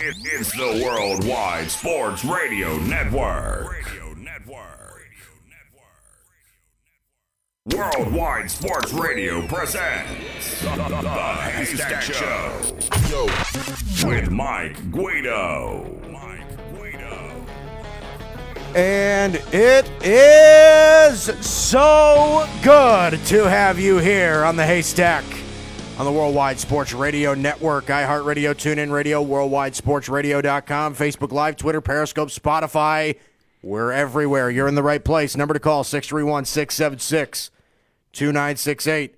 It, it's the Worldwide Sports Radio Network. Radio Network. Worldwide Sports Radio presents the, the, the Haystack Show. Yo. With Mike Guido. Mike Guido. And it is so good to have you here on the Haystack on the Worldwide Sports Radio Network, iHeartRadio, TuneIn Radio, WorldwideSportsRadio.com, Facebook Live, Twitter, Periscope, Spotify. We're everywhere. You're in the right place. Number to call 631 676 2968.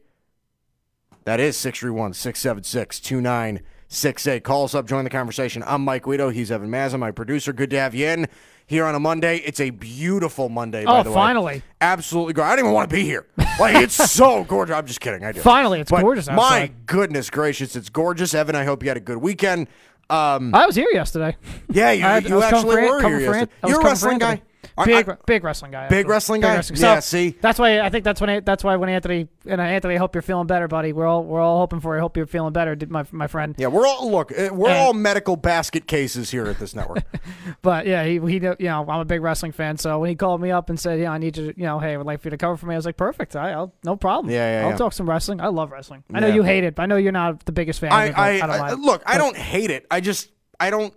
That is 631 676 2968. Call us up, join the conversation. I'm Mike Guido. He's Evan Mazza, my producer. Good to have you in here on a Monday. It's a beautiful Monday, by Oh, the way. finally. Absolutely gorgeous. I don't even want to be here. Like, it's so gorgeous. I'm just kidding. I do. Finally, it's But gorgeous My outside. goodness gracious, it's gorgeous. Evan, I hope you had a good weekend. Um, I was here yesterday. yeah, you, I had- I actually were here yesterday. You're a wrestling guy? Big, I- big wrestling guy. Big actually. wrestling guy? So Yeah, see? that's why I think that's when that's why when Anthony and Anthony, I hope you're feeling better, buddy. We're all we're all hoping for. you. I hope you're feeling better, my my friend. Yeah, we're all look. uh, We're And- all medical basket cases here at this network. But yeah, he he you know I'm a big wrestling fan, so when he called me up and said, yeah, I need you, to, you know, hey, I would like for you to cover for me, I was like, perfect. I, I'll no problem. Yeah, yeah, I'll yeah. talk some wrestling. I love wrestling. I know you hate it, but I know you're not the biggest fan. I, of it, but I, I, don't I- look. I don't hate it. I just, I don't,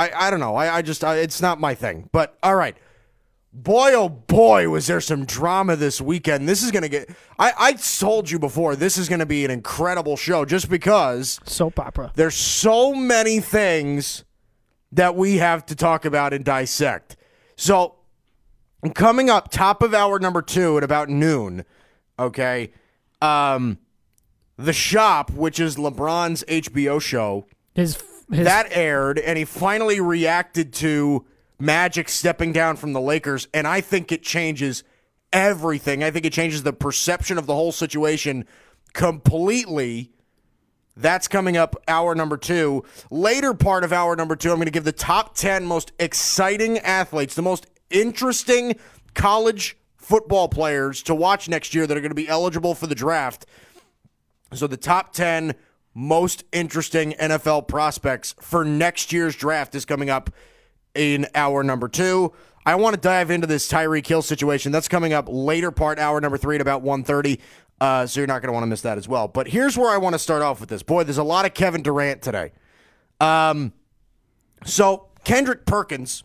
I, I don't know. I, I just, I, it's not my thing. But all right, boy, oh boy, was there some drama this weekend. This is gonna get. I, I told you before, this is gonna be an incredible show, just because soap opera. there's so many things that we have to talk about and dissect. So, coming up, top of hour number two at about noon. Okay, um, the shop, which is LeBron's HBO show, His his that aired, and he finally reacted to Magic stepping down from the Lakers, and I think it changes everything. I think it changes the perception of the whole situation completely. That's coming up hour number two. Later part of hour number two, I'm going to give the top 10 most exciting athletes, the most interesting college football players to watch next year that are going to be eligible for the draft. So the top 10 most interesting NFL prospects for next year's draft is coming up in hour number two. I want to dive into this Tyreek Hill situation. That's coming up later part, hour number three at about 1.30. Uh, so you're not going to want to miss that as well. But here's where I want to start off with this. Boy, there's a lot of Kevin Durant today. Um, so Kendrick Perkins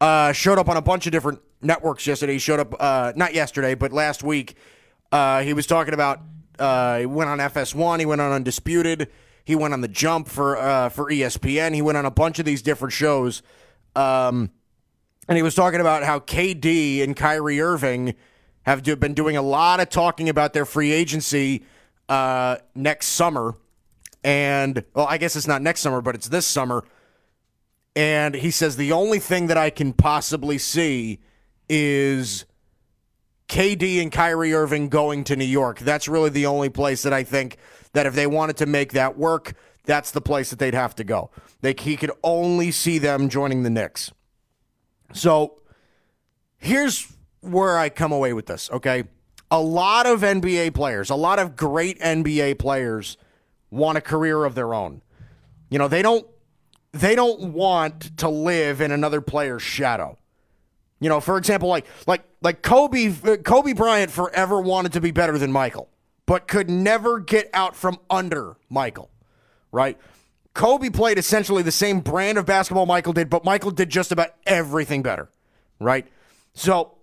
uh, showed up on a bunch of different networks yesterday. He showed up uh, not yesterday, but last week. Uh, he was talking about. Uh, he went on FS1. He went on Undisputed. He went on the Jump for uh, for ESPN. He went on a bunch of these different shows, um, and he was talking about how KD and Kyrie Irving have do, been doing a lot of talking about their free agency uh, next summer. And well, I guess it's not next summer, but it's this summer. And he says the only thing that I can possibly see is KD and Kyrie Irving going to New York. That's really the only place that I think that if they wanted to make that work, that's the place that they'd have to go. They, he could only see them joining the Knicks. So here's where I come away with this, okay? A lot of NBA players, a lot of great NBA players want a career of their own. You know, they don't they don't want to live in another player's shadow. You know, for example, like like like Kobe uh, Kobe Bryant forever wanted to be better than Michael, but could never get out from under Michael. Right? Kobe played essentially the same brand of basketball Michael did, but Michael did just about everything better. Right? So,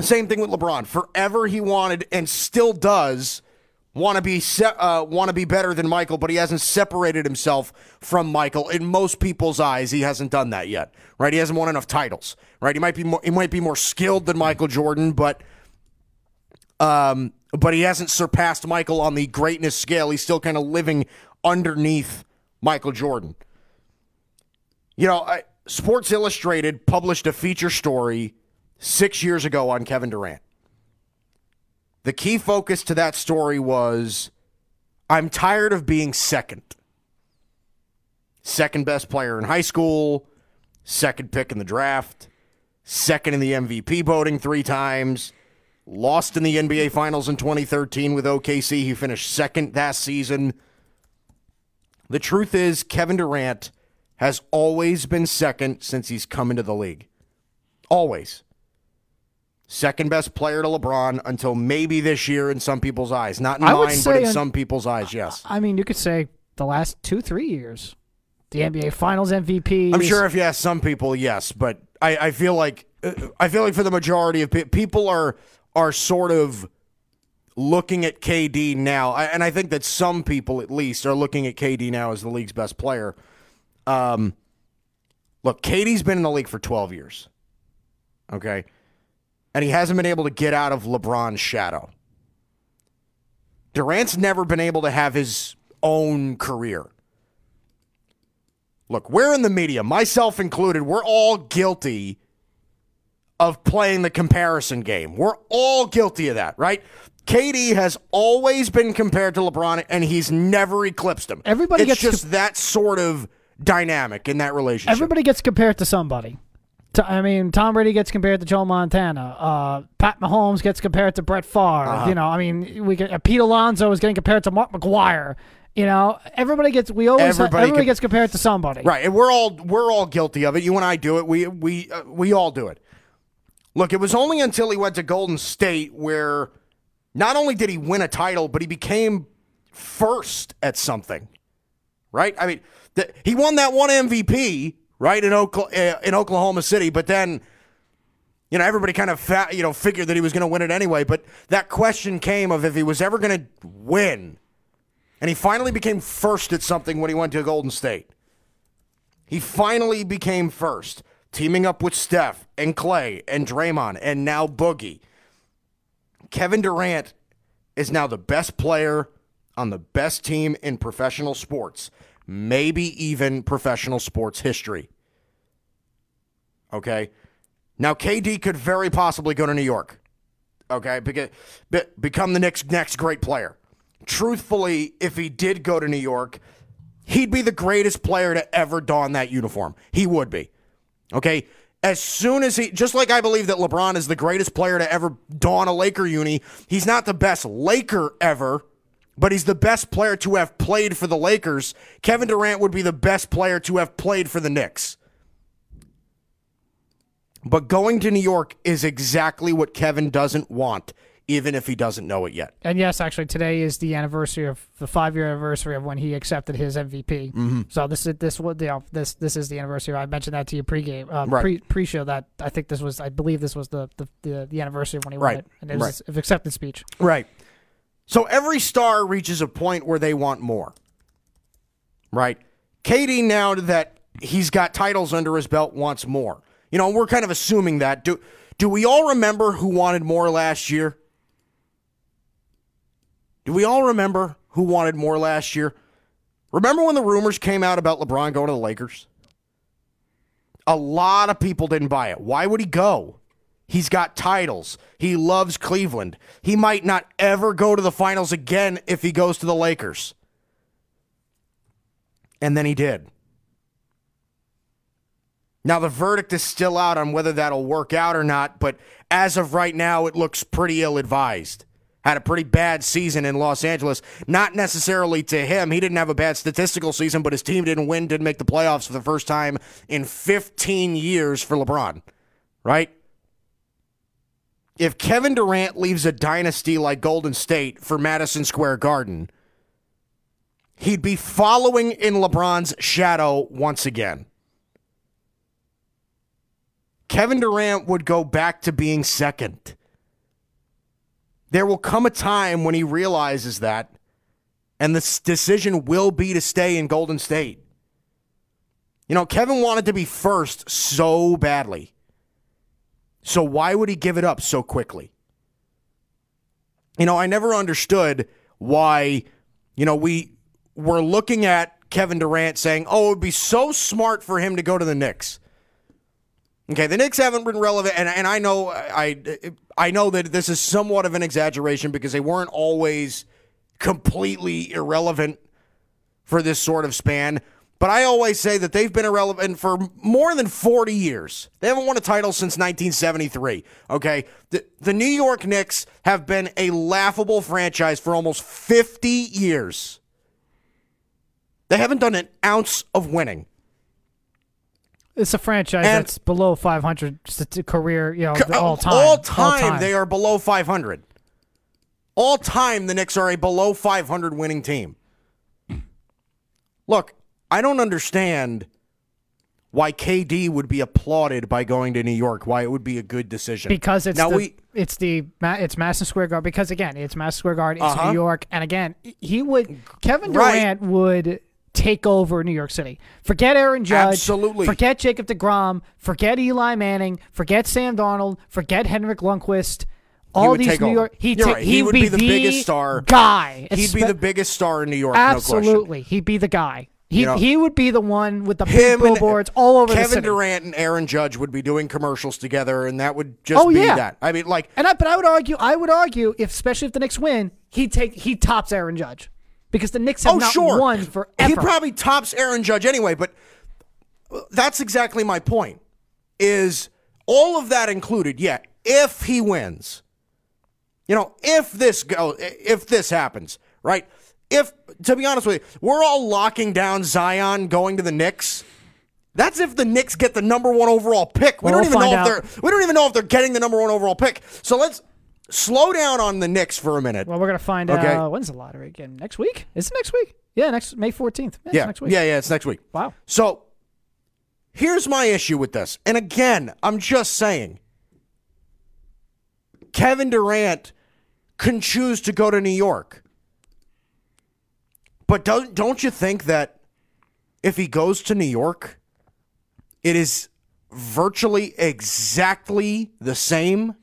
same thing with LeBron. Forever he wanted and still does want to be se- uh, want to be better than Michael, but he hasn't separated himself from Michael. In most people's eyes, he hasn't done that yet. Right? He hasn't won enough titles. Right? He might be more, he might be more skilled than Michael Jordan, but um, but he hasn't surpassed Michael on the greatness scale. He's still kind of living underneath Michael Jordan. You know, I, Sports Illustrated published a feature story six years ago on Kevin Durant. The key focus to that story was I'm tired of being second. Second best player in high school, second pick in the draft, second in the MVP voting three times, lost in the NBA Finals in 2013 with OKC. He finished second that season. The truth is, Kevin Durant has always been second since he's come into the league. Always. Second best player to LeBron until maybe this year in some people's eyes. Not in I mine, but in un- some people's eyes, yes. I mean, you could say the last two, three years. The NBA Finals MVP. I'm sure if you ask some people, yes, but I, I feel like uh, I feel like for the majority of pe- people are are sort of looking at KD now, I- and I think that some people at least are looking at KD now as the league's best player. Um, look, KD's been in the league for 12 years, okay, and he hasn't been able to get out of LeBron's shadow. Durant's never been able to have his own career. Look, we're in the media, myself included, we're all guilty of playing the comparison game. We're all guilty of that, right? KD has always been compared to LeBron and he's never eclipsed him. Everybody it's gets just that sort of dynamic in that relationship. Everybody gets compared to somebody. I mean, Tom Brady gets compared to Joe Montana. Uh, Pat Mahomes gets compared to Brett Favre. Uh-huh. You know, I mean, we get, uh, Pete Alonso is getting compared to Mark McGwire. You know, everybody gets. We always Everybody everybody, can- gets compared to somebody. Right, and we're all we're all guilty of it. You and I do it. We we uh, we all do it. Look, it was only until he went to Golden State where not only did he win a title, but he became first at something. Right? I mean, the, he won that one MVP right in Oklahoma, uh, in Oklahoma City, but then you know everybody kind of fa- you know figured that he was going to win it anyway. But that question came of if he was ever going to win, and he finally became first at something when he went to Golden State. He finally became first, teaming up with Steph and Klay and Draymond and now Boogie. Kevin Durant is now the best player on the best team in professional sports, maybe even professional sports history. Okay? Now KD could very possibly go to New York. Okay? Be- become the next next great player. Truthfully, if he did go to New York, he'd be the greatest player to ever don that uniform. He would be. Okay? As soon as he, just like I believe that LeBron is the greatest player to ever don a Laker uni, he's not the best Laker ever, but he's the best player to have played for the Lakers. Kevin Durant would be the best player to have played for the Knicks. But going to New York is exactly what Kevin doesn't want, even if he doesn't know it yet. And yes, actually, today is the anniversary of the five year anniversary of when he accepted his MVP. Mm-hmm. So this is this what you know, this this is the anniversary. I mentioned that to you pregame, uh, Right. pre pre show that I think this was I believe this was the the, the, the anniversary of when he Right. won it, and it was Right. his acceptance speech. Right. So every star reaches a point where they want more. Right. KD, now that he's got titles under his belt, wants more. You know, we're kind of assuming that. Do do we all remember who wanted more last year? Do we all remember who wanted more last year? Remember when the rumors came out about LeBron going to the Lakers? A lot of people didn't buy it. Why would he go? He's got titles. He loves Cleveland. He might not ever go to the finals again if he goes to the Lakers. And then he did. Now, the verdict is still out on whether that'll work out or not, but as of right now, it looks pretty ill advised. Had a pretty bad season in Los Angeles. Not necessarily to him. He didn't have a bad statistical season, but his team didn't win, didn't make the playoffs for the first time in 15 years for LeBron, right? If Kevin Durant leaves a dynasty like Golden State for Madison Square Garden, he'd be following in LeBron's shadow once again. Kevin Durant would go back to being second. There will come a time when he realizes that, and the decision will be to stay in Golden State. You know, Kevin wanted to be first so badly. So why would he give it up so quickly? You know, I never understood why, you know, we were looking at Kevin Durant saying, oh, it would be so smart for him to go to the Knicks. Okay, the Knicks haven't been relevant, and, and I know I I know that this is somewhat of an exaggeration because they weren't always completely irrelevant for this sort of span. But I always say that they've been irrelevant for more than 40 years. They haven't won a title since 1973. Okay? The, the New York Knicks have been a laughable franchise for almost 50 years. They haven't done an ounce of winning. It's a franchise And- that's below 500 st- career, you know, Co- all time. All time, they are below 500. All time, the Knicks are a below 500 winning team. Look, I don't understand why KD would be applauded by going to New York. Why it would be a good decision because it's now the, we. it's the it's Madison Square Garden because again it's Madison Square Garden it's Uh-huh. New York and again he would Kevin Right. Durant would take over New York City. Forget Aaron Judge. Absolutely. Forget Jacob DeGrom. Forget Eli Manning. Forget Sam Darnold, Forget Henrik Lundqvist. All these New over. York he You're ta- right. he, He would be, be the biggest star. guy. He'd be the biggest star in New York. No question. Absolutely, he'd be the guy. He You know, he would be the one with the big billboards all over the Kevin. Durant and Aaron Judge would be doing commercials together, and that would just Oh, be yeah. that. I mean, like And I, but I would argue, I would argue, if especially if the Knicks win, he take he tops Aaron Judge because the Knicks have oh not sure, won forever. He probably tops Aaron Judge anyway, but uh, that's exactly my point. Is all of that included? Yeah, if he wins, you know, if this go, if this happens, right? If to be honest with you, we're all locking down Zion going to the Knicks. That's if the Knicks get the number one overall pick. We Well, don't we'll even know find if they're we don't even know if they're getting the number one overall pick. So let's slow down on the Knicks for a minute. well, we're gonna find Okay. out when's the lottery again? Next week? Is it next week? Yeah, next May fourteenth. Yeah, yeah, next week. yeah, yeah. It's next week. Wow. So here's my issue with this. And again, I'm just saying Kevin Durant can choose to go to New York. But don't don't you think that if he goes to New York, it is virtually exactly the same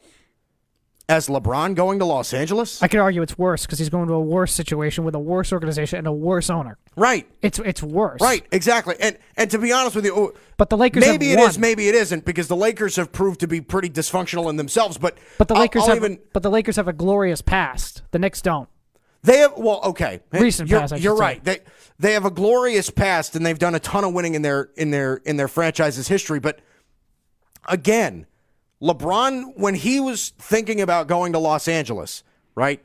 as LeBron going to Los Angeles? I could argue it's worse because he's going to a worse situation with a worse organization and a worse owner. right. It's it's worse. Right, exactly. And and to be honest with you, oh, But the Lakers maybe it is, maybe it isn't, because the Lakers have proved to be pretty dysfunctional in themselves. But But the I'll- Lakers I'll have even but the Lakers have a glorious past. The Knicks don't. They have well, okay, Recent you're, past, I you're say. right. They they have a glorious past, and they've done a ton of winning in their in their in their franchise's history. But again, LeBron, when he was thinking about going to Los Angeles, right?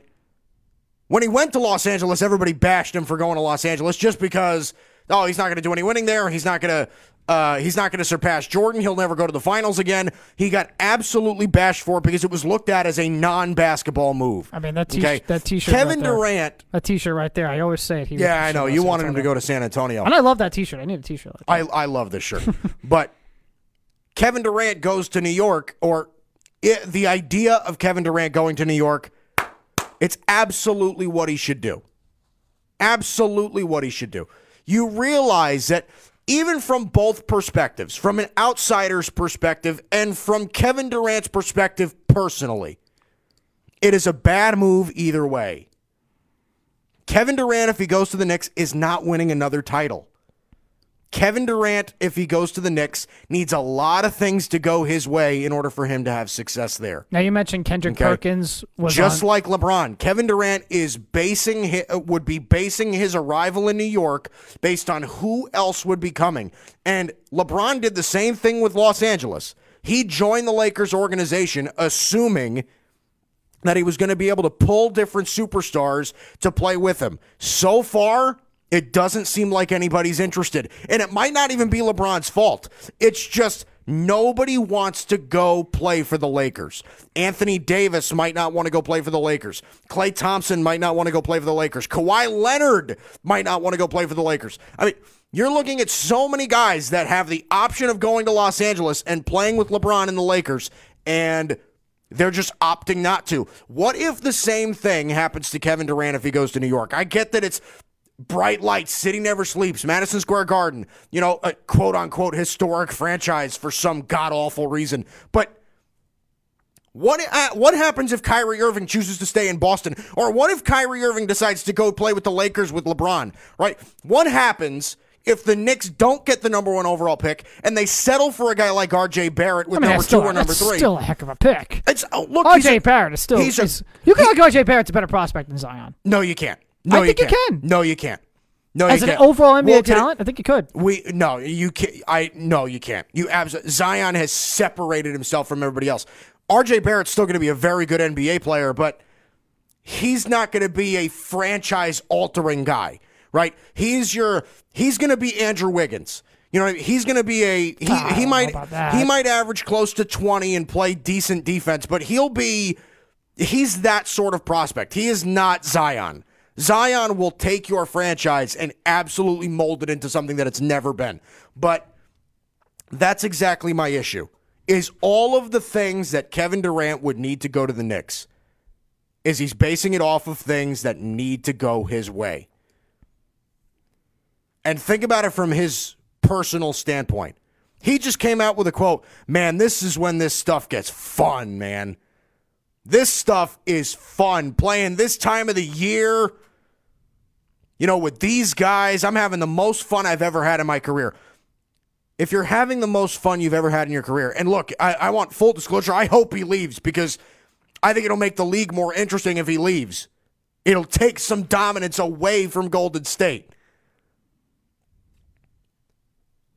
When he went to Los Angeles, everybody bashed him for going to Los Angeles just because oh, he's not going to do any winning there. He's not going to uh, he's not going to surpass Jordan. He'll never go to the finals again. He got absolutely bashed for it because it was looked at as a non-basketball move. I mean that t- Okay? that t-shirt. Kevin right. Durant. That t-shirt right there. I always say it. He Yeah, I know. You wanted him to go. to San Antonio. And I love that t-shirt. I need a t-shirt. Like that. I, I love this shirt. but Kevin Durant goes to New York, or it, the idea of Kevin Durant going to New York, it's absolutely what he should do. Absolutely what he should do. You realize that even from both perspectives, from an outsider's perspective and from Kevin Durant's perspective personally, it is a bad move either way. Kevin Durant, if he goes to the Knicks, is not winning another title. Kevin Durant, if he goes to the Knicks, needs a lot of things to go his way in order for him to have success there. now you mentioned Kendrick Okay. Perkins was Just on, like LeBron, Kevin Durant is basing hi- uh, would be basing his arrival in New York based on who else would be coming. And LeBron did the same thing with Los Angeles. He joined the Lakers organization assuming that he was going to be able to pull different superstars to play with him. So far, it doesn't seem like anybody's interested. And it might not even be LeBron's fault. It's just nobody wants to go play for the Lakers. Anthony Davis might not want to go play for the Lakers. Klay Thompson might not want to go play for the Lakers. Kawhi Leonard might not want to go play for the Lakers. I mean, you're looking at so many guys that have the option of going to Los Angeles and playing with LeBron and the Lakers, and they're just opting not to. What if the same thing happens to Kevin Durant if he goes to New York? I get that it's bright lights, city never sleeps, Madison Square Garden, you know, a quote unquote historic franchise for some god awful reason. But what uh, what happens if Kyrie Irving chooses to stay in Boston? Or what if Kyrie Irving decides to go play with the Lakers with LeBron? Right? What happens if the Knicks don't get the number one overall pick and they settle for a guy like R.J. Barrett with I mean, number still, two or number three? still a heck of a pick. It's oh, look, RJ Barrett is still. he's a- is- you can argue RJ Barrett's a better prospect than Zion. No, you can't. No, I think you can. No, you can't. No, As an can't. overall NBA it. talent, I think you could. We no, you can't. I no, you can't. You absolutely. Zion has separated himself from everybody else. R.J. Barrett's still going to be a very good NBA player, but he's not going to be a franchise altering guy, right? He's your. He's going to be Andrew Wiggins. You know, he's going to be a he. He might know about that. he might average close to twenty and play decent defense, but he'll be he's that sort of prospect. He is not Zion. Zion will take your franchise and absolutely mold it into something that it's never been. But that's exactly my issue. Is all of the things that Kevin Durant would need to go to the Knicks is he's basing it off of things that need to go his way. And think about it from his personal standpoint. He just came out with a quote, "Man, this is when this stuff gets fun, man." This stuff is fun. Playing this time of the year, you know, with these guys, I'm having the most fun I've ever had in my career. If you're having the most fun you've ever had in your career, and look, I, I want full disclosure, I hope he leaves because I think it'll make the league more interesting if he leaves. It'll take some dominance away from Golden State.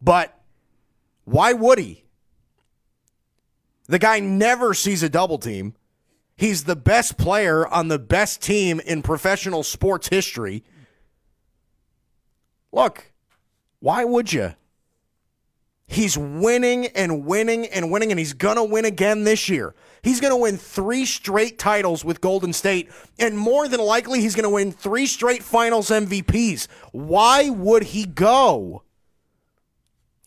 But why would he? The guy never sees a double team. He's the best player on the best team in professional sports history. Look, why would you? He's winning and winning and winning, and he's going to win again this year. He's going to win three straight titles with Golden State, and more than likely, he's going to win three straight finals MVPs. Why would he go?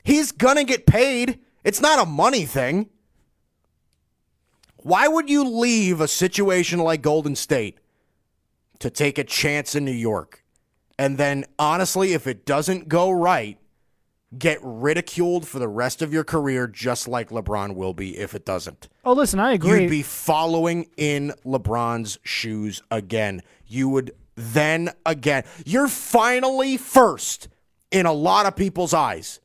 He's going to get paid. It's not a money thing. Why would you leave a situation like Golden State to take a chance in New York? And then, honestly, if it doesn't go right, get ridiculed for the rest of your career, just like LeBron will be if it doesn't. Oh, listen, I agree. You'd be following in LeBron's shoes again. You would then again. You're finally first in a lot of people's eyes.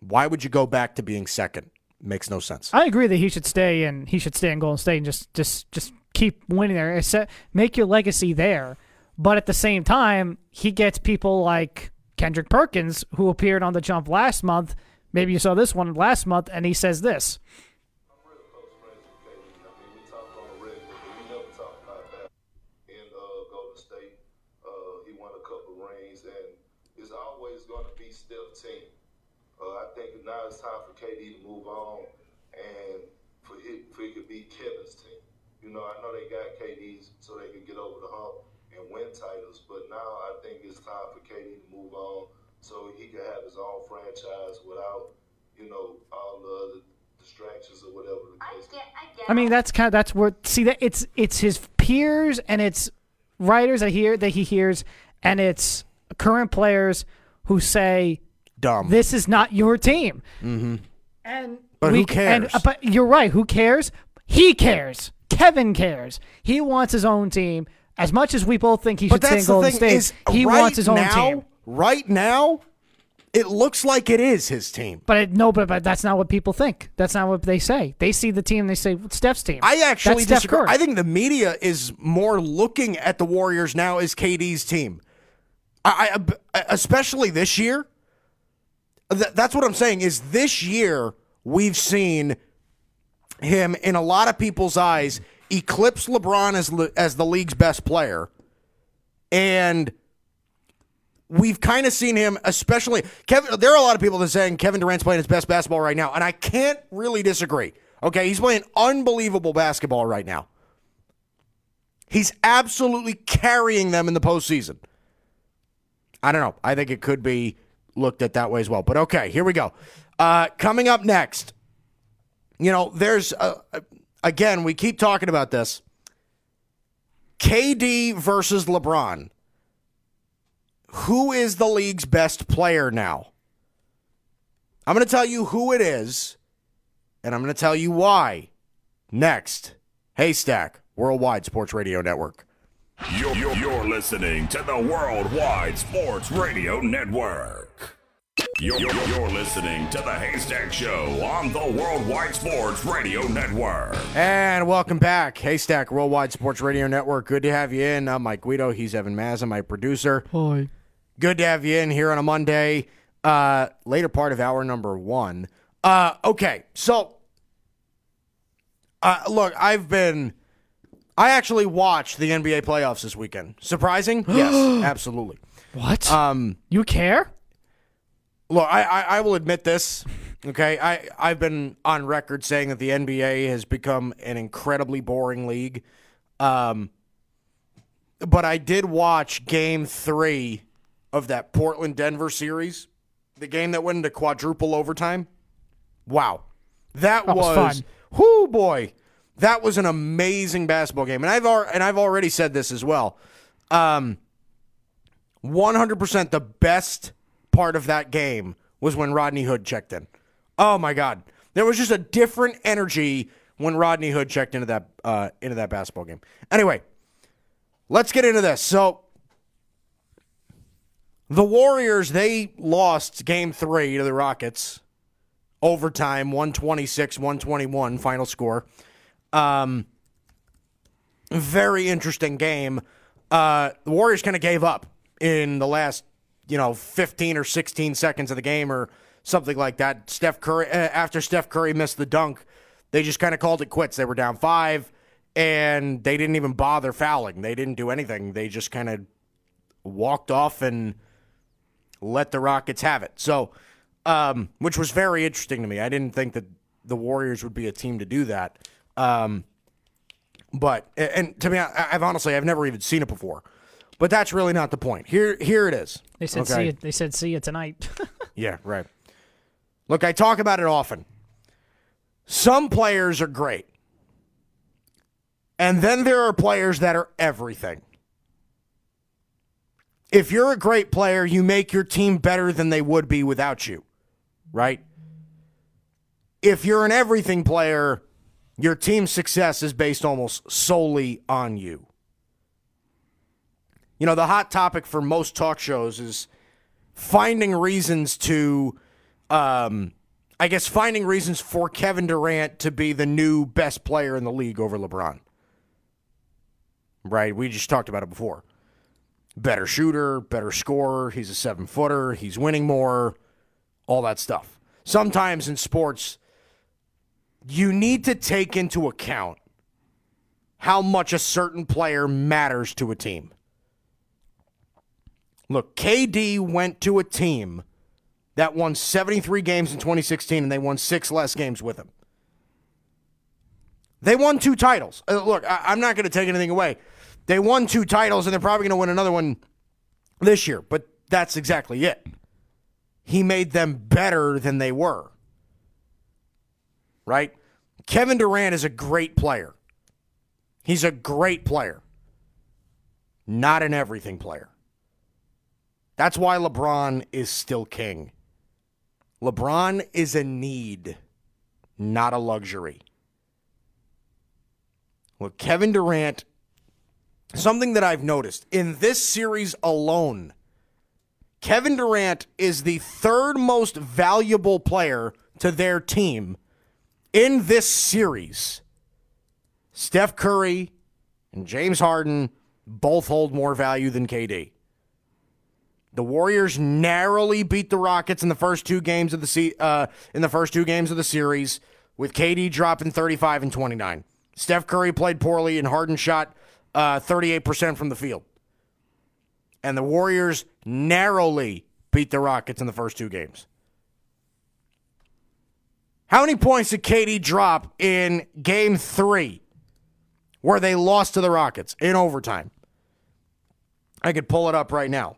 Why would you go back to being second? Makes no sense. I agree that he should stay and he should stay in Golden State and just just just keep winning there. Make your legacy there. But at the same time, he gets people like Kendrick Perkins, who appeared on the jump last month. Maybe you saw this one last month, and he says this. I'm close friends with KD. I mean, we talk on the regular, but we never talk about that. In uh, uh, he won a couple rings, and it's always going to be Steph team. Uh, I think now it's time for KD to move on, and for he, for could be Kevin's team. You know, I know they got KD's so they can get over the hump and win titles, but now I think it's time for KD to move on so he can have his own franchise without, you know, all the other distractions or whatever the I get, I get. I mean, that's kind of that's where see that it's it's his peers and it's writers that hear that he hears, and it's current players who say Dumb. this is not your team. Mm-hmm. And But we, who cares? And, uh, but you're right. Who cares? He cares. Kevin cares. He wants his own team as much as we both think he should stay in the Golden thing State. is, he right wants his own now, team. Right now, it looks like it is his team. But it, no, but, but that's not what people think. That's not what they say. They see the team. They say well, Steph's team. I actually that's disagree. I think the media is more looking at the Warriors now as KD's team. I, I especially this year. Th- that's what I'm saying. Is this year we've seen him in a lot of people's eyes eclipse LeBron as as the league's best player, and we've kind of seen him, especially Kevin. There are a lot of people that are saying Kevin Durant's playing his best basketball right now, and I can't really disagree. Okay, he's playing unbelievable basketball right now. He's absolutely carrying them in the postseason. I don't know. I think it could be looked at that way as well. But okay, here we go. Uh, coming up next, you know, there's uh, again, we keep talking about this. KD versus LeBron. Who is the league's best player now? I'm going to tell you who it is, and I'm going to tell you why. Next, Haystack, Worldwide Sports Radio Network. You're, you're, you're listening to the Worldwide Sports Radio Network. You're, you're, you're listening to the Haystack Show on the Worldwide Sports Radio Network. And welcome back, Haystack Worldwide Sports Radio Network. Good to have you in. I'm Mike Guido. He's Evan Mazza, my producer. Boy. Good to have you in here on a Monday, uh, later part of hour number one. Uh, okay, so uh, look, I've been. I actually watched the NBA playoffs this weekend. Surprising? Yes, absolutely. What? Um, you care? Look, I, I, I will admit this. Okay, I I've been on record saying that the NBA has become an incredibly boring league. Um, but I did watch Game Three of that Portland Denver series, the game that went into quadruple overtime. Wow, that, That was was, whoo boy, that was an amazing basketball game, and I've al- and I've already said this as well. Um, 100% the best part of that game was when Rodney Hood checked in. Oh my God, there was just a different energy when Rodney Hood checked into that uh, into that basketball game. Anyway, let's get into this. So, the Warriors they lost Game Three to the Rockets, overtime, one twenty six, one twenty one, final score. Um, very interesting game. Uh, the Warriors kind of gave up in the last, you know, 15 or 16 seconds of the game or something like that. Steph Curry, uh, after Steph Curry missed the dunk, they just kind of called it quits. They were down five and they didn't even bother fouling. They didn't do anything. They just kind of walked off and let the Rockets have it. So, um, which was very interesting to me. I didn't think that the Warriors would be a team to do that. Um, but and to me, I, I've honestly I've never even seen it before. But that's really not the point. Here, here it is. They said Okay? see you. They said see you tonight. Yeah, right. Look, I talk about it often. Some players are great. And then there are players that are everything. If you're a great player, you make your team better than they would be without you, right? If you're an everything player, your team's success is based almost solely on you. You know, the hot topic for most talk shows is finding reasons to, um, I guess, finding reasons for Kevin Durant to be the new best player in the league over LeBron. Right? We just talked about it before. Better shooter, better scorer. He's a seven footer. He's winning more. All that stuff. Sometimes in sports, you need to take into account how much a certain player matters to a team. Look, KD went to a team that won 73 games in 2016 and they won six less games with him. They won two titles. Uh, look, I, I'm not going to take anything away. They won two titles and they're probably going to win another one this year, but that's exactly it. He made them better than they were. Right? Kevin Durant is a great player. He's a great player, not an everything player. That's why LeBron is still king. LeBron is a need, not a luxury. Look, Kevin Durant, something that I've noticed in this series alone, Kevin Durant is the third most valuable player to their team in this series. Steph Curry and James Harden both hold more value than KD. The Warriors narrowly beat the Rockets in the first two games of the se- uh, in the first two games of the series, with KD dropping 35 and 29. Steph Curry played poorly, and Harden shot uh, 38% from the field. And the Warriors narrowly beat the Rockets in the first two games. How many points did KD drop in Game Three, where they lost to the Rockets in overtime? I could pull it up right now.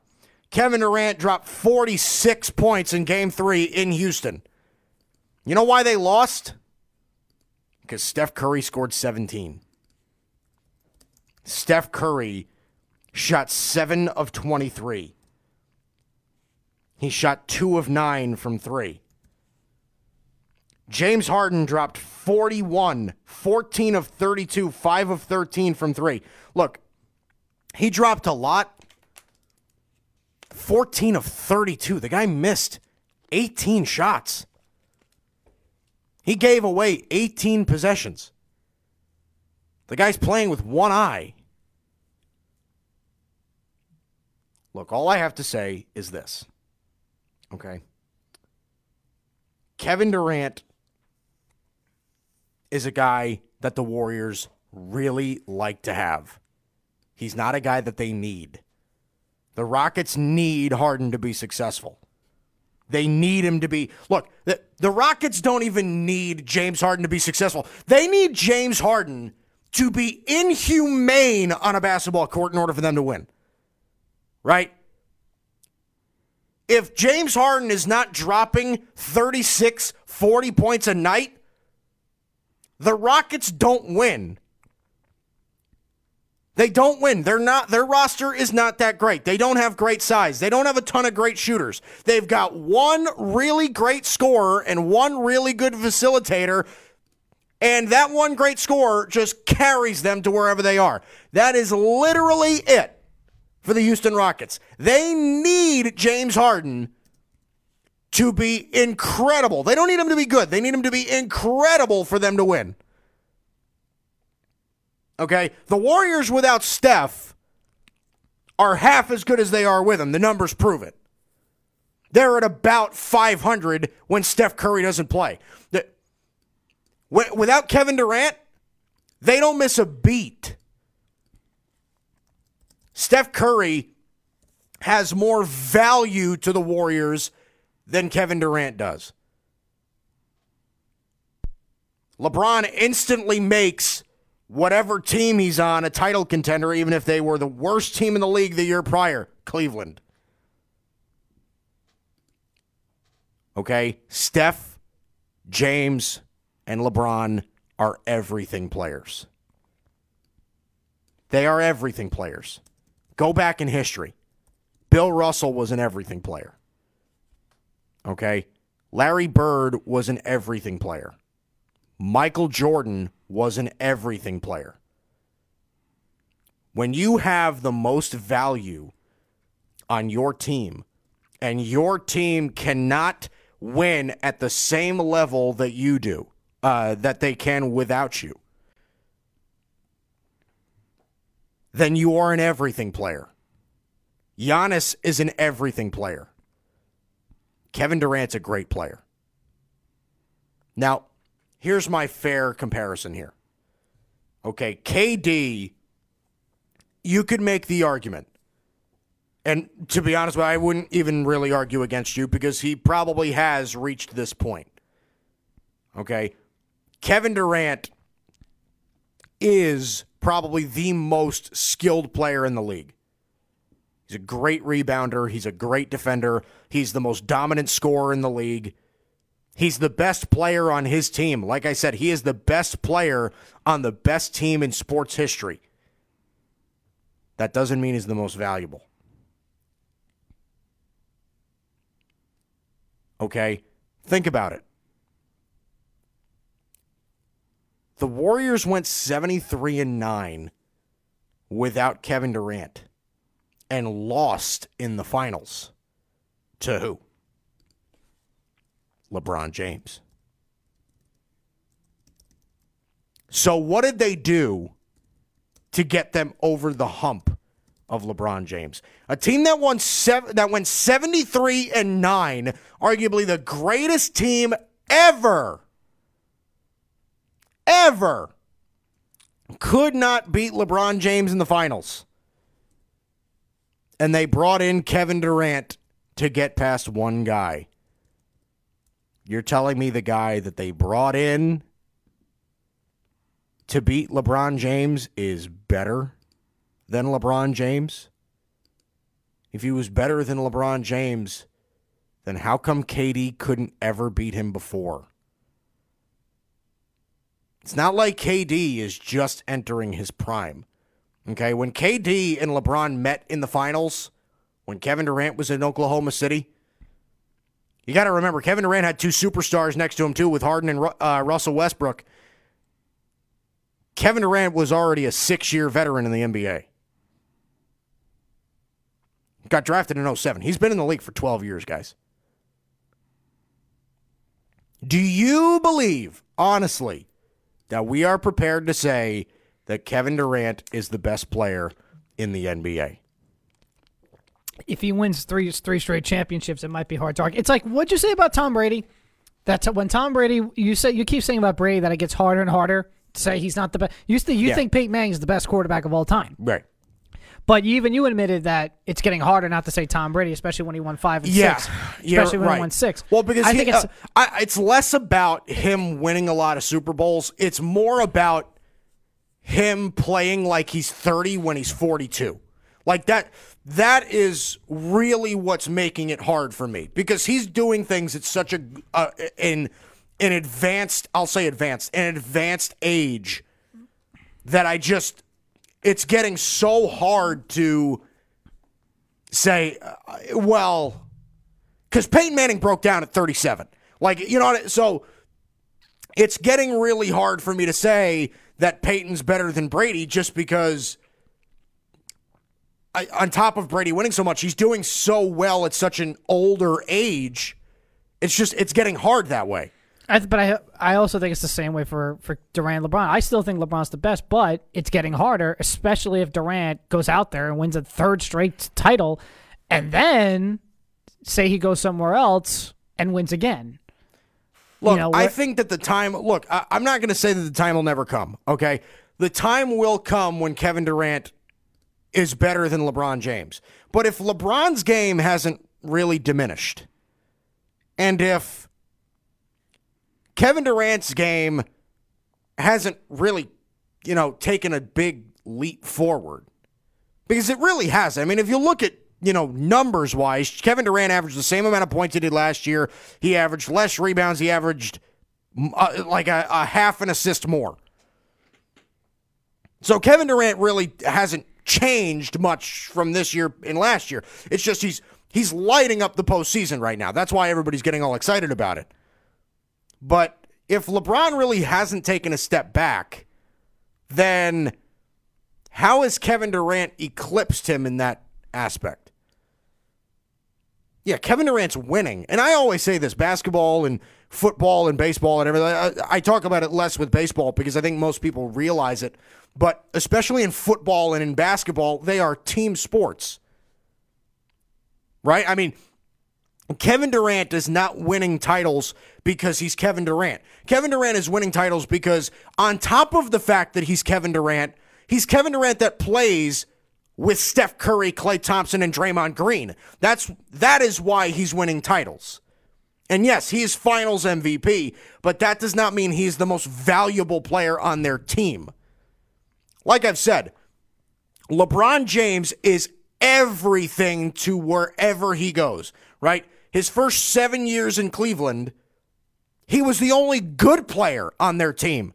Kevin Durant dropped 46 points in game three in Houston. You know why they lost? Because Steph Curry scored 17. Steph Curry shot 7 of 23. He shot 2 of 9 from 3. James Harden dropped 41, 14 of 32, 5 of 13 from 3. Look, he dropped a lot. 14 of 32. The guy missed 18 shots. He gave away 18 possessions. The guy's playing with one eye. Look, all I have to say is this. Okay. Kevin Durant is a guy that the Warriors really like to have. He's not a guy that they need. The Rockets need Harden to be successful. They need him to be. Look, the, the Rockets don't even need James Harden to be successful. They need James Harden to be inhumane on a basketball court in order for them to win. Right? If James Harden is not dropping 36, 40 points a night, the Rockets don't win. They don't win. They're not their roster is not that great. They don't have great size. They don't have a ton of great shooters. They've got one really great scorer and one really good facilitator. And that one great scorer just carries them to wherever they are. That is literally it for the Houston Rockets. They need James Harden to be incredible. They don't need him to be good. They need him to be incredible for them to win. Okay? The Warriors without Steph are half as good as they are with him. The numbers prove it. They're at about 500 when Steph Curry doesn't play. Without Kevin Durant, they don't miss a beat. Steph Curry has more value to the Warriors than Kevin Durant does. LeBron instantly makes whatever team he's on a title contender, even if they were the worst team in the league the year prior, Cleveland. Okay? Steph, James, and LeBron are everything players. They are everything players. Go back in history. Bill Russell was an everything player. Okay? Larry Bird was an everything player. Michael Jordan was an everything player. When you have the most value on your team and your team cannot win at the same level that you do, uh, that they can without you, then you are an everything player. Giannis is an everything player. Kevin Durant's a great player. Now, here's my fair comparison here. Okay, KD, you could make the argument. And to be honest I wouldn't even really argue against you because he probably has reached this point. Okay. Kevin Durant is probably the most skilled player in the league. He's a great rebounder. He's a great defender. He's the most dominant scorer in the league. He's the best player on his team. Like I said, he is the best player on the best team in sports history. That doesn't mean he's the most valuable. Okay? Think about it. The Warriors went 73 and 9 without Kevin Durant and lost in the finals. To who? LeBron James. So, what did they do to get them over the hump of LeBron James? A team that won seven, that went 73 and 9, arguably the greatest team ever, ever, could not beat LeBron James in the finals. And they brought in Kevin Durant to get past one guy. You're telling me the guy that they brought in to beat LeBron James is better than LeBron James? If he was better than LeBron James, then how come KD couldn't ever beat him before? It's not like KD is just entering his prime. Okay, when KD and LeBron met in the finals, when Kevin Durant was in Oklahoma City, you got to remember, Kevin Durant had two superstars next to him, too, with Harden and uh, Russell Westbrook. Kevin Durant was already a six year veteran in the NBA. Got drafted in 07. He's been in the league for 12 years, guys. Do you believe, honestly, that we are prepared to say that Kevin Durant is the best player in the NBA? If he wins three three straight championships, it might be hard to argue. It's like what'd you say about Tom Brady? That's when Tom Brady. You say you keep saying about Brady that it gets harder and harder to say he's not the best. You, you Yeah. think Peyton Manning is the best quarterback of all time, Right. But even you admitted that it's getting harder not to say Tom Brady, especially when he won five and Yeah, six. yeah, Especially when right. he won six. Well, because I he- think it's uh, I, it's less about him winning a lot of Super Bowls. It's more about him playing like he's 30 when he's 42. Like that. That is really what's making it hard for me because he's doing things at such a uh, in an advanced. I'll say advanced, an advanced age that I just. It's getting so hard to say, uh, well, because Peyton Manning broke down at 37. Like, you know, so it's getting really hard for me to say that Peyton's better than Brady just because, I, on top of Brady winning so much, he's doing so well at such an older age. It's just, it's getting hard that way. I, th- but I I also think it's the same way for for Durant LeBron. I still think LeBron's the best, but it's getting harder, especially if Durant goes out there and wins a third straight title, and then say he goes somewhere else and wins again. Look, know, I think that the time. Look, I, I'm not going to say that the time will never come. Okay, the time will come when Kevin Durant is better than LeBron James. But if LeBron's game hasn't really diminished, and if Kevin Durant's game hasn't really, you know, taken a big leap forward, because it really has. I mean, if you look at you know numbers wise, Kevin Durant averaged the same amount of points he did last year. He averaged less rebounds. He averaged uh, like a, a half an assist more. So Kevin Durant really hasn't changed much from this year and last year. It's just he's he's lighting up the postseason right now. That's why everybody's getting all excited about it. But if LeBron really hasn't taken a step back, then how has Kevin Durant eclipsed him in that aspect? Yeah, Kevin Durant's winning. And I always say this basketball and football and baseball and everything. I, I talk about it less with baseball because I think most people realize it. But especially in football and in basketball, they are team sports. Right? I mean, Kevin Durant is not winning titles because he's Kevin Durant. Kevin Durant is winning titles because, on top of the fact that he's Kevin Durant, he's Kevin Durant that plays with Steph Curry, Klay Thompson, and Draymond Green. That's that is why he's winning titles. And yes, he is Finals MVP, but that does not mean he's the most valuable player on their team. Like I've said, LeBron James is everything to wherever he goes, right? His first seven years in Cleveland, he was the only good player on their team.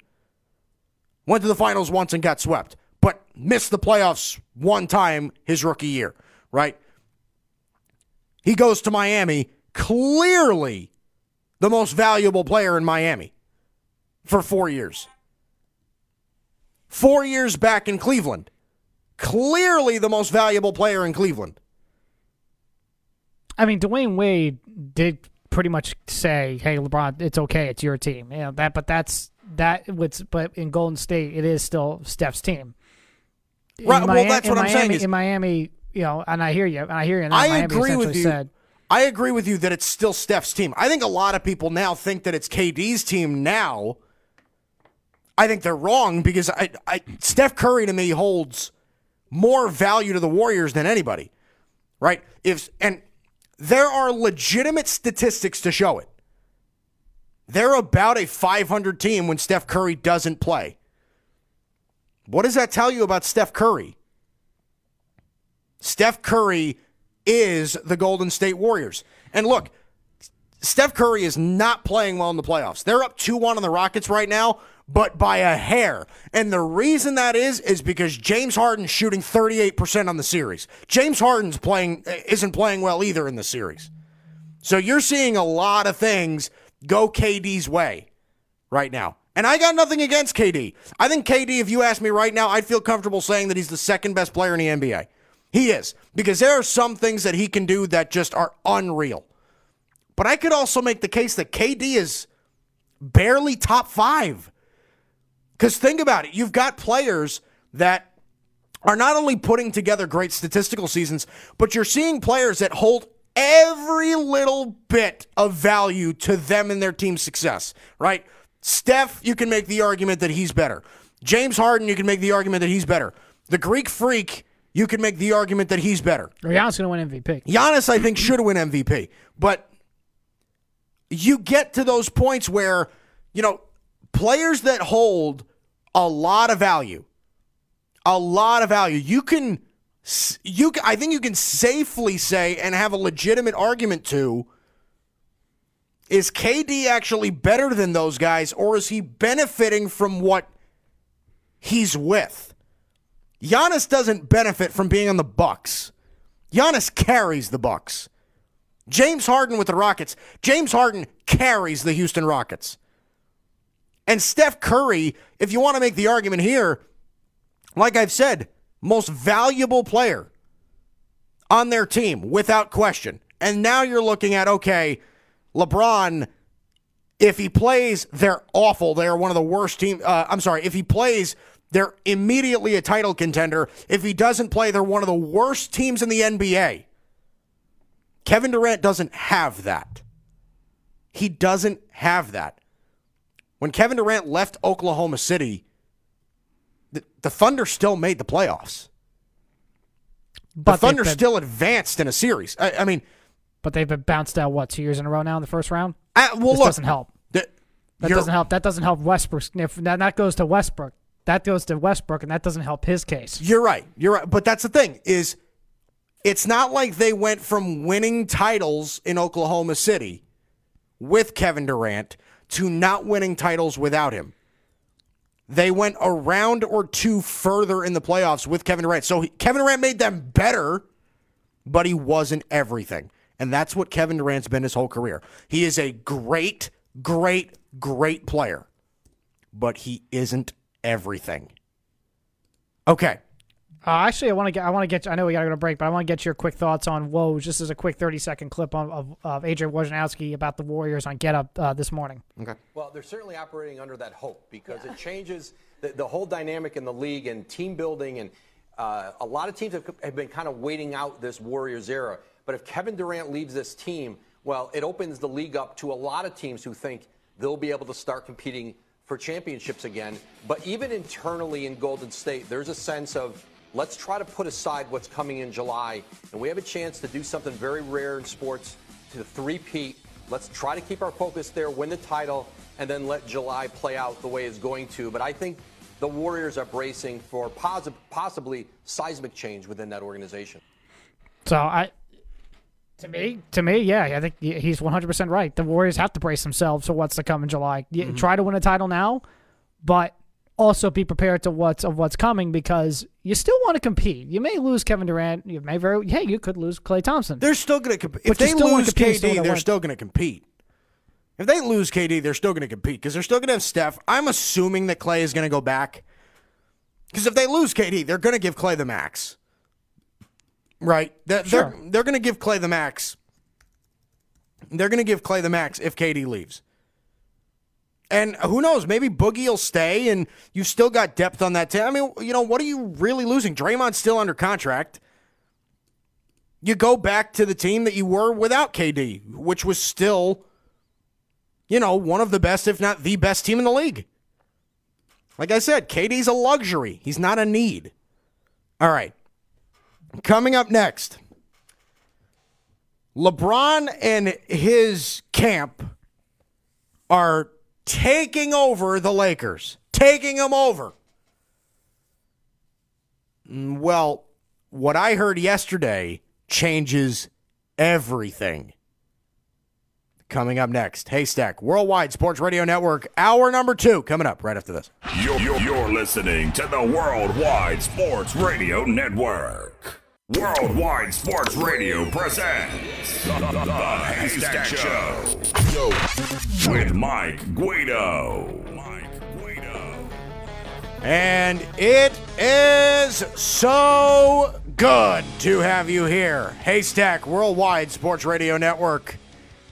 Went to the finals once and got swept, but missed the playoffs one time his rookie year, right? He goes to Miami, clearly the most valuable player in Miami for four years. Four years back in Cleveland, clearly the most valuable player in Cleveland. I mean, Dwyane Wade did pretty much say, "Hey, LeBron, it's okay, it's your team." You know that, but that's that. What's but in Golden State, it is still Steph's team. In Right, well, Miami- that's in what I'm saying Miami- is- in Miami, you know, and I hear you, and I hear you. And I Miami agree with you. Said, I agree with you that it's still Steph's team. I think a lot of people now think that it's KD's team now. I think they're wrong because I, I Steph Curry to me holds more value to the Warriors than anybody. Right? If and there are legitimate statistics to show it. They're about a 500 team when Steph Curry doesn't play. What does that tell you about Steph Curry? Steph Curry is the Golden State Warriors. And look, Steph Curry is not playing well in the playoffs. They're up 2 1 on the Rockets right now, but by a hair. And the reason that is, is because James Harden's shooting 38% on the series. James Harden's playing isn't playing well either in the series. So you're seeing a lot of things go KD's way right now. And I got nothing against KD. I think KD, if you ask me right now, I'd feel comfortable saying that he's the second best player in the NBA. He is, because there are some things that he can do that just are unreal. But I could also make the case that KD is barely top five. Because think about it you've got players that are not only putting together great statistical seasons, but you're seeing players that hold every little bit of value to them and their team's success, right? Steph, you can make the argument that he's better. James Harden, you can make the argument that he's better. The Greek Freak, you can make the argument that he's better. Giannis going to win MVP. Giannis, I think, should win MVP. But you get to those points where, you know, players that hold a lot of value, a lot of value, you can, you, can- I think you can safely say and have a legitimate argument to is KD actually better than those guys, or is he benefiting from what he's with? Giannis doesn't benefit from being on the Bucks. Giannis carries the Bucks. James Harden with the Rockets. James Harden carries the Houston Rockets. And Steph Curry, if you want to make the argument here, like I've said, most valuable player on their team without question. And now you're looking at okay, LeBron if he plays, they're awful. They're one of the worst team. Uh, I'm sorry. If he plays, they're immediately a title contender. If he doesn't play, they're one of the worst teams in the NBA. Kevin Durant doesn't have that. He doesn't have that. When Kevin Durant left Oklahoma City, the, the Thunder still made the playoffs. But they've Thunder been- still advanced in a series. I, I mean, But they've been bounced out what two years in a row now in the first round. I, well, This look, doesn't help. the- That doesn't help. That doesn't help Westbrook. If that, that goes to Westbrook, that goes to Westbrook, and that doesn't help his case. You're right. You're right. But that's the thing is it's not like they went from winning titles in Oklahoma City with Kevin Durant to not winning titles without him. They went a round or two further in the playoffs with Kevin Durant. So he, Kevin Durant made them better, but he wasn't everything. And that's what Kevin Durant's been his whole career. He is a great, great, great player, but he isn't everything. Okay. Uh, actually, I want to get. I want to get. I know we got to go to break, but I want to get your quick thoughts on Woj. Just as a quick thirty second clip on, of of Adrian Wojnarowski about the Warriors on Get Up uh, this morning. Okay. Well, they're certainly operating under that hope because it changes the, the whole dynamic in the league and team building. And uh, a lot of teams have, have been kind of waiting out this Warriors era. But if Kevin Durant leaves this team, well, it opens the league up to a lot of teams who think they'll be able to start competing for championships again. But even internally in Golden State, there's a sense of let's try to put aside what's coming in July. And we have a chance to do something very rare in sports to three-peat. Let's try to keep our focus there, win the title, and then let July play out the way it's going to. But I think the Warriors are bracing for posi- possibly seismic change within that organization. So I, to me, to me, yeah, I think he's one hundred percent right. The Warriors have to brace themselves for what's to come in July. Yeah, mm-hmm. Try to win a title now, but also be prepared to what's of what's coming because you still want to compete. You may lose Kevin Durant. You may very, hey, you could lose Klay Thompson. They're still going to compete. If they lose compete, you still KD, they're still going to compete. If they lose KD, they're still going to compete because they're still going to have Steph. I'm assuming that Klay is going to go back. Because if they lose KD, they're going to give Klay the max. Right? They're, Sure. they're, they're going to give Klay the max. They're going to give Klay the max if KD leaves. And who knows? Maybe Boogie will stay, and you still got depth on that team. I mean, you know, what are you really losing? Draymond's still under contract you go back to the team that you were without KD, which was still, you know, one of the best, if not the best team in the league. Like I said, KD's a luxury, he's not a need. All right. Coming up next LeBron and his camp are taking over the Lakers, taking them over. Mm, Well, what I heard yesterday changes everything. Coming up next, Haystack Worldwide Sports Radio Network, hour number two, coming up right after this. You're, you're, you're listening to the Worldwide Sports Radio Network. Worldwide Sports Radio presents the, the, the Haystack Show with Mike Guido. Mike Guido. And it is so good to have you here. Haystack Worldwide Sports Radio Network,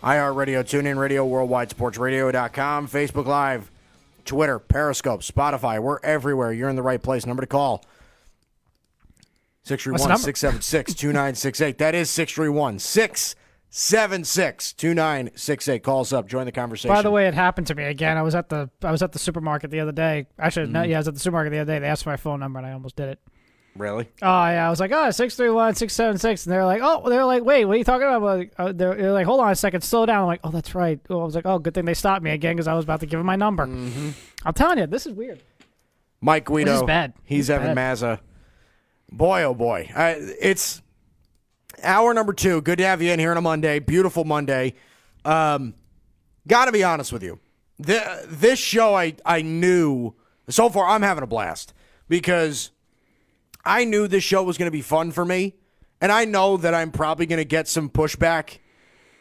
iHeartRadio, TuneIn Radio, WorldwideSportsRadio.com, Facebook Live, Twitter, Periscope, Spotify. We're everywhere. You're in the right place. Number to call 631 number? 676 2968. That is 631 676 2968. Call us up. Join the conversation. By the way, it happened to me again. I was at the I was at the supermarket the other day. Actually, no, yeah, I was at the supermarket the other day. They asked for my phone number, and I almost did it. Really? Oh yeah, I was like, oh, six three one six seven six, and they're like, oh, they're like, wait, what are you talking about? Like, uh, they're, they're like, hold on a second, slow down. I'm like, oh, that's right. Oh, I was like, oh, good thing they stopped me again because I was about to give them my number. Mm-hmm. I'm telling you, this is weird. Mike Guido. This is bad. He's This Evan bad. Mazza. Boy, oh boy. I, it's hour number two. Good to have you in here on a Monday. Beautiful Monday. Um, Got to be honest with you. The, this show, I, I knew so far, I'm having a blast because I knew this show was going to be fun for me. And I know that I'm probably going to get some pushback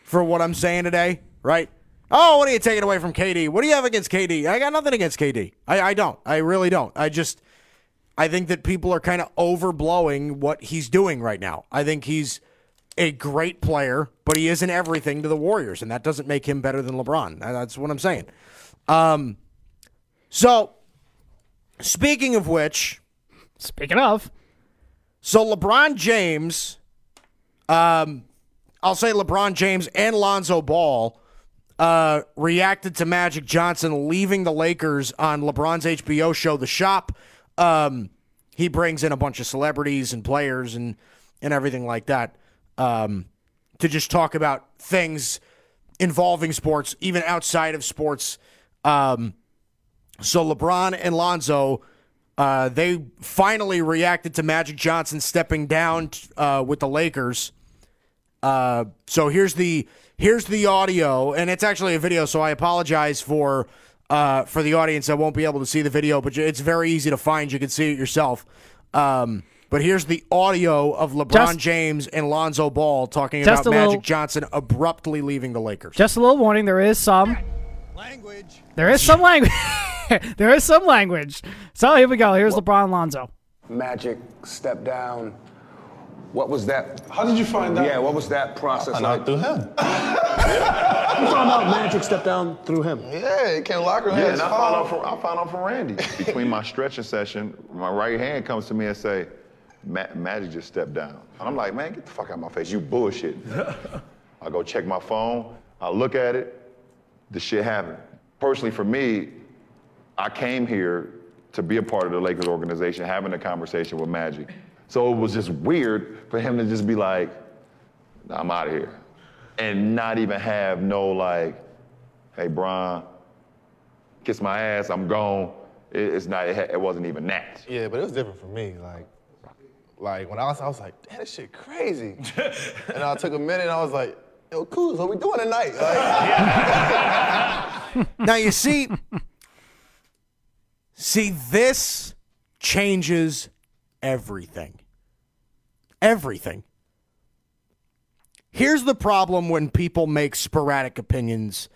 for what I'm saying today, right? Oh, what are you taking away from KD? What do you have against KD? I got nothing against KD. I, I don't. I really don't. I just, I think that people are kind of overblowing what he's doing right now. I think he's a great player, but he isn't everything to the Warriors, and that doesn't make him better than LeBron. That's what I'm saying. Um, so, speaking of which, Speaking of, so LeBron James, um, I'll say LeBron James and Lonzo Ball uh, reacted to Magic Johnson leaving the Lakers on LeBron's HBO show, The Shop. Um, he brings in a bunch of celebrities and players and and everything like that um, to just talk about things involving sports, even outside of sports. Um, so LeBron and Lonzo, uh, they finally reacted to Magic Johnson stepping down uh, with the Lakers. Uh, so here's the here's the audio, and it's actually a video. So I apologize for uh, for the audience that won't be able to see the video, but it's very easy to find. You can see it yourself. Um, but here's the audio of LeBron Just- James and Lonzo Ball talking about Magic little- Johnson abruptly leaving the Lakers. just a little warning: there is some Language. There is some language. there is some language. So here we go. Here's LeBron Lonzo. Magic step down. What was that? How did you find out? Yeah, what was that process And like? through him. You found out Magic stepped down through him. Yeah, it came locker room. Yeah, and I found out from I found out from Randy. Between my stretching session, my right hand comes to me and say, "Ma- "Magic just stepped down." And I'm like, "Man, get the fuck out of my face! You bullshit." I go check my phone. I look at it. The shit happened. Personally, for me, I came here to be a part of the Lakers organization, having a conversation with Magic. So it was just weird for him to just be like, "I'm out of here," and not even have no like, "Hey, Bron." kiss my ass, I'm gone. It, it's not. It, it wasn't even that. Yeah, but it was different for me. Like, like when I was, I was like, damn, this shit crazy. and I took a minute, and I was like, yo, cool. What we doing tonight? Like, now you see see this changes everything everything here's the problem when people make sporadic opinions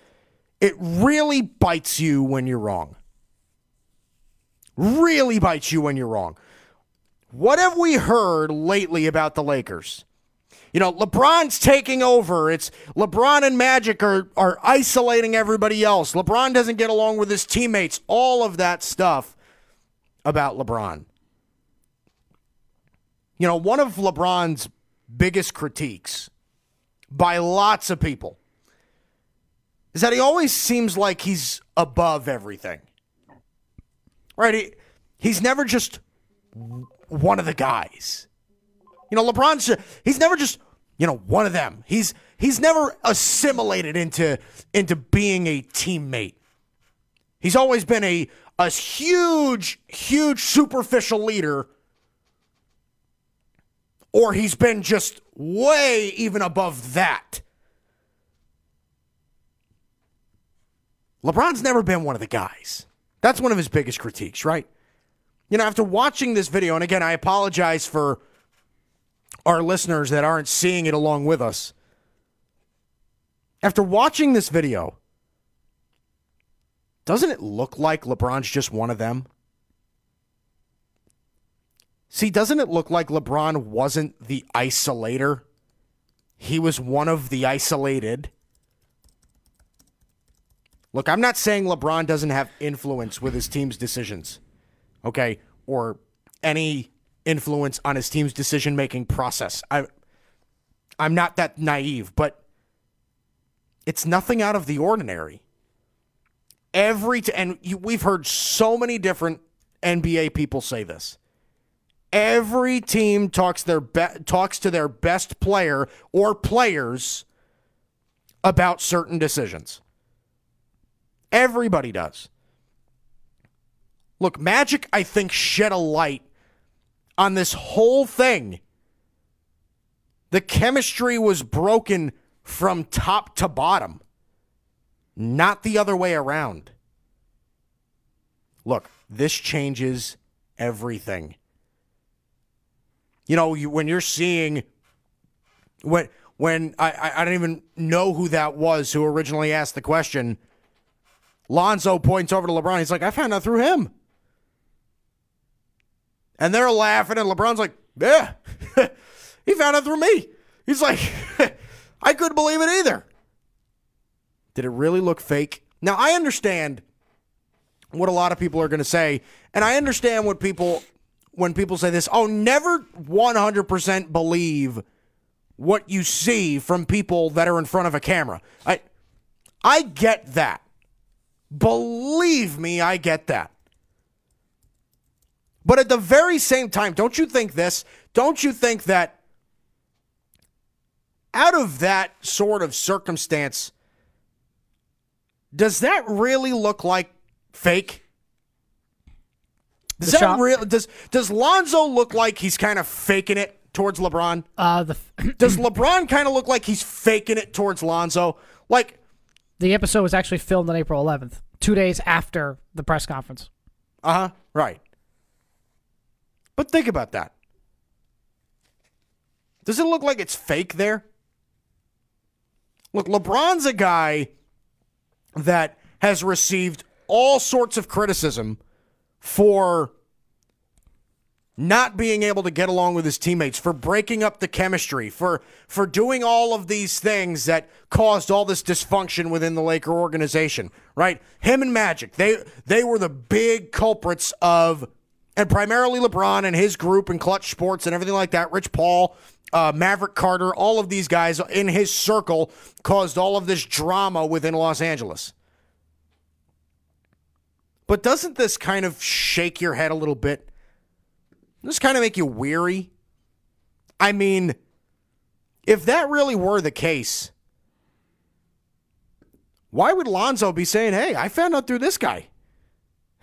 it really bites you when you're wrong really bites you when you're wrong what have we heard lately about the lakers you know, LeBron's taking over. It's LeBron and Magic are are isolating everybody else. LeBron doesn't get along with his teammates. All of that stuff about LeBron. You know, one of LeBron's biggest critiques by lots of people is that he always seems like he's above everything. Right? He, he's never just one of the guys. You know, LeBron's he's never just you know one of them. He's he's never assimilated into into being a teammate. He's always been a a huge huge superficial leader or he's been just way even above that. LeBron's never been one of the guys. That's one of his biggest critiques, right? You know, after watching this video, and again, I apologize for our listeners that aren't seeing it along with us. After watching this video, doesn't it look like LeBron's just one of them? See, doesn't it look like LeBron wasn't the isolator? He was one of the isolated. Look, I'm not saying LeBron doesn't have influence with his team's decisions, okay, or any influence on his team's decision making process. I, I'm not that naive, but it's nothing out of the ordinary. Every t- and you, we've heard so many different NBA people say this. Every team talks their be- talks to their best player or players about certain decisions. Everybody does. Look, Magic, I think, shed a light on this whole thing. The chemistry was broken from top to bottom, not the other way around. Look, this changes everything. You know, you, when you're seeing when when I, I I don't even know who that was who originally asked the question. Lonzo points over to LeBron. He's like, I found out through him. And they're laughing, and LeBron's like, Yeah, he found out through me. He's like, I couldn't believe it either. Did it really look fake? Now, I understand what a lot of people are going to say, and I understand what people, when people say this, oh, never 100% believe what you see from people that are in front of a camera. I, I get that. Believe me, I get that. But at the very same time, don't you think this? Don't you think that out of that sort of circumstance, does that really look like fake? Does that shot- real does does Lonzo look like he's kind of faking it towards LeBron? Uh, the Does LeBron kind of look like he's faking it towards Lonzo? Like, the episode was actually filmed on April 11th, two days after the press conference. uh huh, right. But think about that. Does it look like it's fake there? Look, LeBron's a guy that has received all sorts of criticism for not being able to get along with his teammates, for breaking up the chemistry, for for doing all of these things that caused all this dysfunction within the Laker organization, right? Him and Magic, they they were the big culprits of and primarily LeBron and his group and Clutch Sports and everything like that, Rich Paul, uh, Maverick Carter, all of these guys in his circle caused all of this drama within Los Angeles. But doesn't this kind of shake your head a little bit? This kind of make you weary? I mean, if that really were the case, why would Lonzo be saying, hey, I found out through this guy?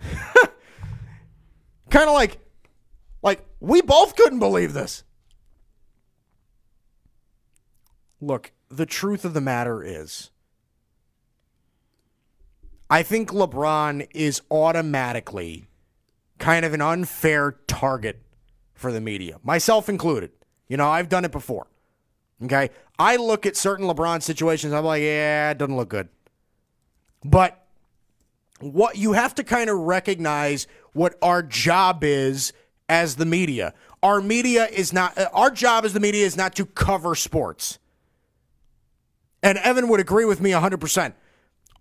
kind of like, like, we both couldn't believe this. Look, the truth of the matter is, I think LeBron is automatically kind of an unfair target for the media, myself included. You know, I've done it before. Okay. I look at certain LeBron situations, I'm like, yeah, it doesn't look good. But what you have to kind of recognize what our job is as the media. Our media is not, our job as the media is not to cover sports. And Evan would agree with me 100%.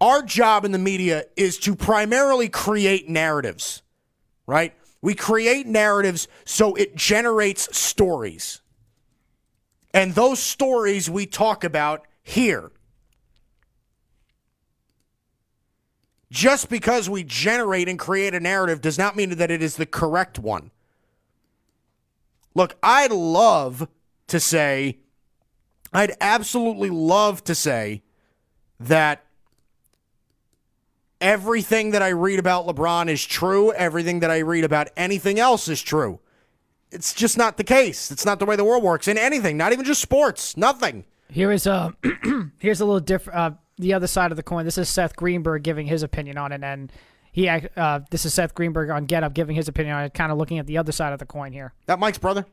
Our job in the media is to primarily create narratives, right? We create narratives so it generates stories. And those stories we talk about here. Just because we generate and create a narrative does not mean that it is the correct one. Look, I'd love to say, I'd absolutely love to say that everything that I read about LeBron is true. Everything that I read about anything else is true. It's just not the case. It's not the way the world works in anything, not even just sports, nothing. Here is a here's a little different. Uh, the other side of the coin. This is Seth Greenberg giving his opinion on it, and he uh, this is Seth Greenberg on Get Up giving his opinion on it, kind of looking at the other side of the coin here. That Mike's brother?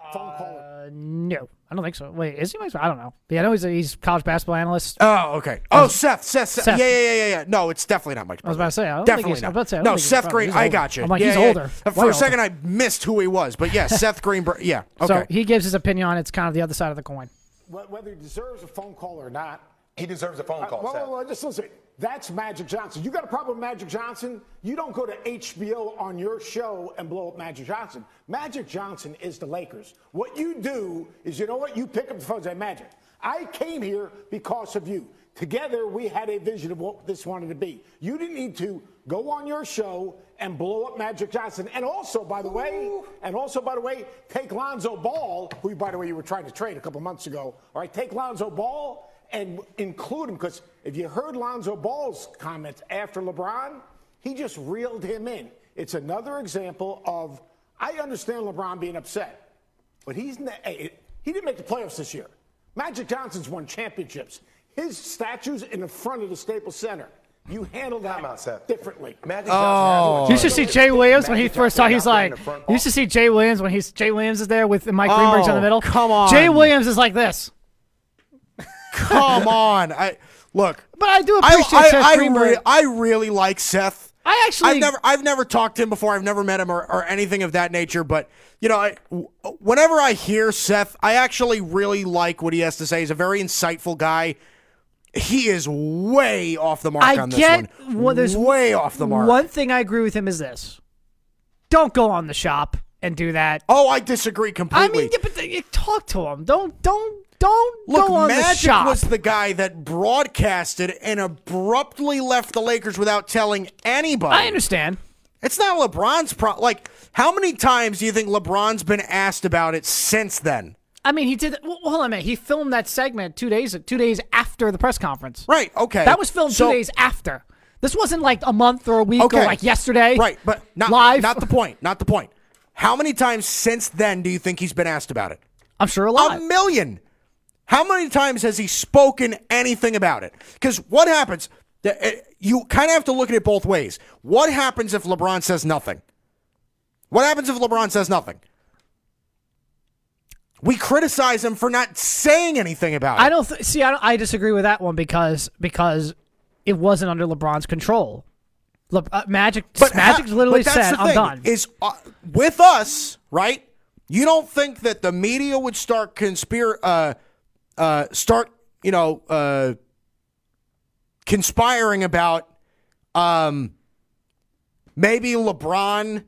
Uh, no, I don't think so. Wait, is he Mike's? I don't know. Yeah, I know he's a he's a college basketball analyst. Oh, okay. Oh, Seth, Seth, Seth. Seth. Yeah, yeah, yeah, yeah, yeah. No, it's definitely not Mike's I was about to say, I don't think definitely he's- I not. was about to say, I don't no, think he's Seth brother. Green. He's I older. got you. I'm like, yeah, he's yeah, older. yeah. Way For a older. second, I missed who he was, but yeah, Seth Greenberg. Yeah. Okay. So he gives his opinion on. It's kind of the other side of the coin. Wh- Whether he deserves a phone call or not. He deserves a phone Uh, call, well, Seth. well, well, just listen. That's Magic Johnson. You got a problem with Magic Johnson? You don't go to HBO on your show and blow up Magic Johnson. Magic Johnson is the Lakers. What you do is, you know what? You pick up the phone and say, Magic, I came here because of you. together we had a vision of what this wanted to be. You didn't need to go on your show and blow up Magic Johnson. And also, by the way, and also, by the way, take Lonzo Ball, who, by the way, you were trying to trade a couple months ago. All right, take Lonzo Ball and include him because if you heard Lonzo Ball's comments after LeBron, he just reeled him in. It's another example of I understand LeBron being upset, but he's eh, eh, he didn't make the playoffs this year. Magic Johnson's won championships. His statue's in the front of the Staples Center. You handle that Time out, Seth. differently. Magic Oh. Johnson You should see Jay Williams when he first saw. Johnson He's like, in the front you used to see Jay Williams when he's Jay Williams is there with Mike Greenberg's in the Oh, middle. come on. Jay Williams is like this. Come on. I look. But I do appreciate I, Seth I, Greenberg. re- I really like Seth. I actually I've never I've never talked to him before. I've never met him or, or anything of that nature. But you know, I, whenever I hear Seth, I actually really like what he has to say. He's a very insightful guy. He is way off the mark I on this get one. well, there's way off the mark. One thing I agree with him is this: don't go on the shop and do that. Oh, I disagree completely. I mean, yeah, but talk to him. Don't don't don't Look, go on the Magic shop. was the guy that broadcasted and abruptly left the Lakers without telling anybody. I understand. It's not LeBron's pro. Like, how many times do you think LeBron's been asked about it since then? I mean, he did. Well, hold on a minute. He filmed that segment two days two days after the press conference. Right. Okay. That was filmed So- two days after. This wasn't like a month or a week Okay. or like yesterday. Right, but not live. Not the point. Not the point. How many times since then do you think he's been asked about it? I'm sure a lot. A million. How many times has he spoken anything about it? Because what happens? uh, You kind of have to look at it both ways. What happens if LeBron says nothing? What happens if LeBron says nothing? We criticize him for not saying anything about it. I don't th- see. I, don't, I disagree with that one because because it wasn't under LeBron's control. Le, uh, Magic But Magic ha- literally but said, "I'm thing, done." Is uh, with us, right? You don't think that the media would start conspire, uh, uh, start, you know, uh, conspiring about, um, maybe LeBron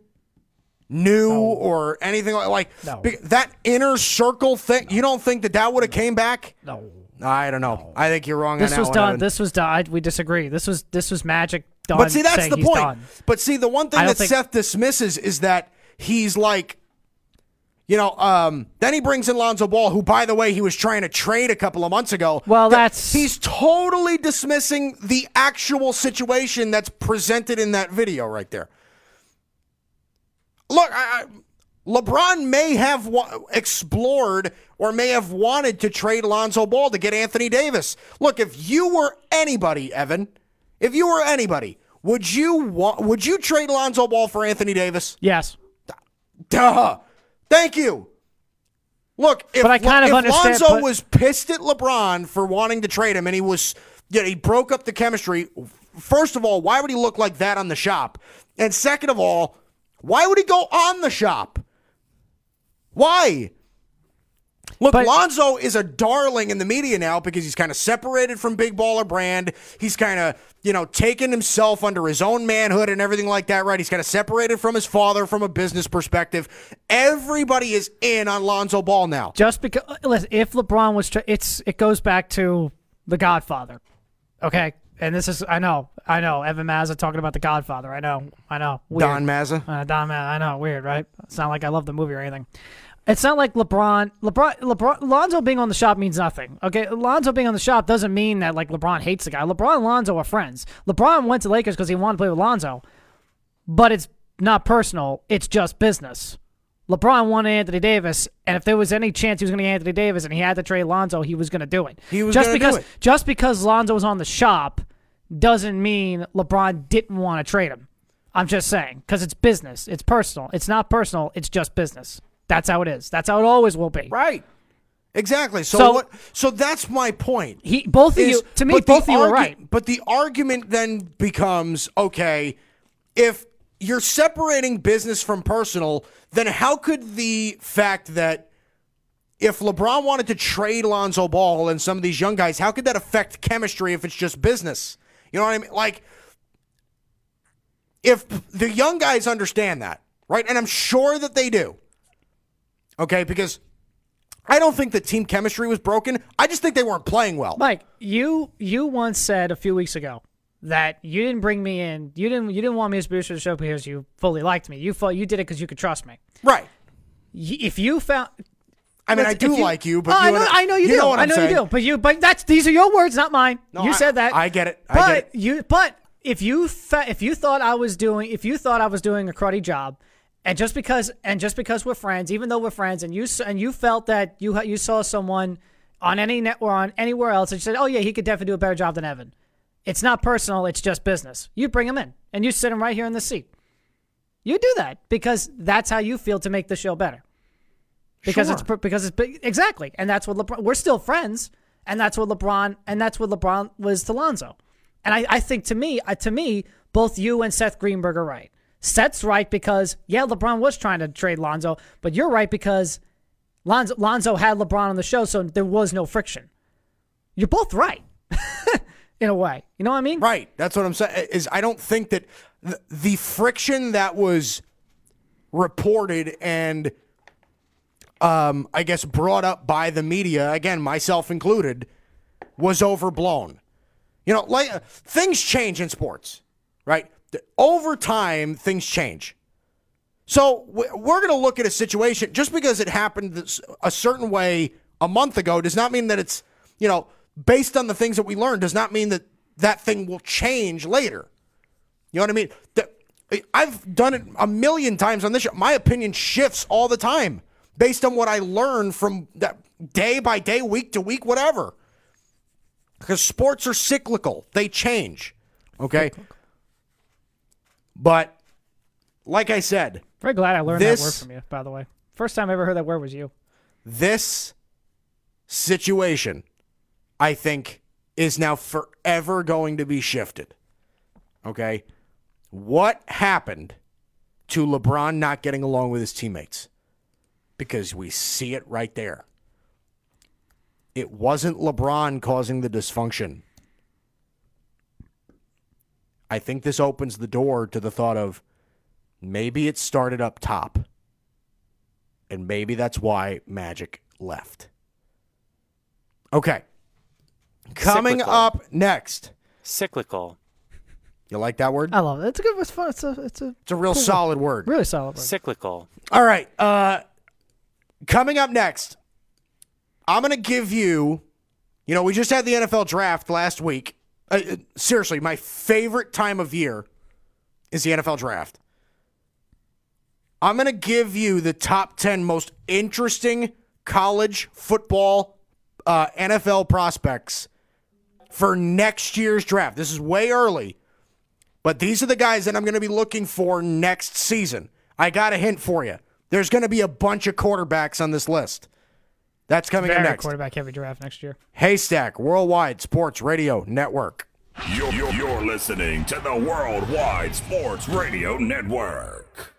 knew or anything like like No. that inner circle thing. You don't think that that would have came back? no, I don't know. I think you're wrong. this on was one, done. Evan. This was done. I, we disagree. This was this was Magic done. But see, that's the point. done. But see, the one thing that think- Seth dismisses is that he's like, you know, um, then he brings in Lonzo Ball, who, by the way, he was trying to trade a couple of months ago. Well, that's- he's totally dismissing the actual situation that's presented in that video right there. Look, I, I, LeBron may have wa- explored or may have wanted to trade Lonzo Ball to get Anthony Davis. Look, if you were anybody, Evan, if you were anybody, would you want? Would you trade Lonzo Ball for Anthony Davis? Yes, Duh. Thank you. Look, if, But I kind of if Lonzo but- was pissed at LeBron for wanting to trade him, and he was, you know, he broke up the chemistry. First of all, why would he look like that on the shop? And second of all, why would he go on the shop? Why? Look, But- Lonzo is a darling in the media now because he's kind of separated from Big Baller Brand. He's kind of, you know, taken himself under his own manhood and everything like that, right? He's kind of separated from his father from a business perspective. Everybody is in on Lonzo Ball now. just because listen, if LeBron was, tra- it's it goes back to The Godfather, okay. And this is I know I know Evan Mazza talking about The Godfather. I know I know Weird. Don Mazza. Uh, Don Mazza. I know weird, right? It's not like I love the movie or anything. It's not like LeBron, LeBron, LeBron, Lonzo being on the shop means nothing. Okay, Lonzo being on the shop doesn't mean that like LeBron hates the guy. LeBron and Lonzo are friends. LeBron went to Lakers because he wanted to play with Lonzo, but it's not personal. It's just business. LeBron wanted Anthony Davis, and if there was any chance he was going to get Anthony Davis and he had to trade Lonzo, he was going to do it. He was just because it. just because Lonzo was on the shop doesn't mean LeBron didn't want to trade him. I'm just saying because it's business. It's personal. It's not personal. It's just business. That's how it is. That's how it always will be. Right. Exactly. So, So- what? So that's my point. He, both of you, to me, both of you are right. But the argument then becomes okay, if you're separating business from personal, then how could the fact that if LeBron wanted to trade Lonzo Ball and some of these young guys, how could that affect chemistry if it's just business? You know what I mean? Like, if the young guys understand that, right? And I'm sure that they do, okay? Because I don't think the team chemistry was broken. I just think they weren't playing well. Mike, you you once said a few weeks ago that you didn't bring me in. You didn't you didn't want me as producer of the show because you fully liked me. You thought you did it because you could trust me. Right. Y- If you found, I mean, I do like you, but Oh, I you know, I know you, you do. know I know saying. you do. But you, but that's these are your words, not mine. No, you I- said that. I get it. I but get it. you, but if you fa- if you thought I was doing if you thought I was doing a cruddy job, and just because and just because we're friends, even though we're friends, and you and you felt that you you saw someone on any net or on anywhere else, and you said, oh yeah, he could definitely do a better job than Evan. It's not personal. It's just business. You bring him in, and you sit him right here in the seat. You do that because that's how you feel to make the show better. Because it's because it's exactly, and that's what LeBron. We're still friends, and that's what LeBron and that's what LeBron was to Lonzo. And I, I think to me, uh, to me, both you and Seth Greenberg are right. Seth's right because yeah, LeBron was trying to trade Lonzo, but you're right because Lonzo Lonzo had LeBron on the show, so there was no friction. You're both right, in a way. You know what I mean? Right. That's what I'm saying. Is I don't think that the, friction that was reported and um, I guess brought up by the media, again, myself included, was overblown. You know, like uh, things change in sports, right? Over time, things change. So we're going to look at a situation just because it happened a certain way a month ago does not mean that it's, you know, based on the things that we learned does not mean that that thing will change later. You know what I mean? I've done it a million times on this show. My opinion shifts all the time based on what I learn from that day by day, week to week, whatever. Because sports are cyclical, they change. Okay. But like I said, Very glad I learned This- that word from you. By the way, first time I ever heard that word was you. this situation, I think, is now forever going to be shifted. Okay? What happened to LeBron not getting along with his teammates? Because we see it right there. It wasn't LeBron causing the dysfunction. I think this opens the door to the thought of maybe it started up top. And maybe that's why Magic left. Okay. Coming Cyclical. up next. Cyclical. You like that word? I love it. It's a good. It's fun. It's a. It's a. It's a real cool solid word. Really solid. Word. Cyclical. All right. Uh, coming up next, I'm going to give you. You know, we just had the NFL draft last week. Uh, uh, seriously, my favorite time of year is the NFL draft. I'm going to give you the top 10 most interesting college football uh, NFL prospects for next year's draft. This is way early, but these are the guys that I'm going to be looking for next season. I got a hint for you. There's going to be a bunch of quarterbacks on this list. That's coming Very up next. quarterback heavy draft next year. Haystack Worldwide Sports Radio Network. You're, you're, you're listening to the Worldwide Sports Radio Network.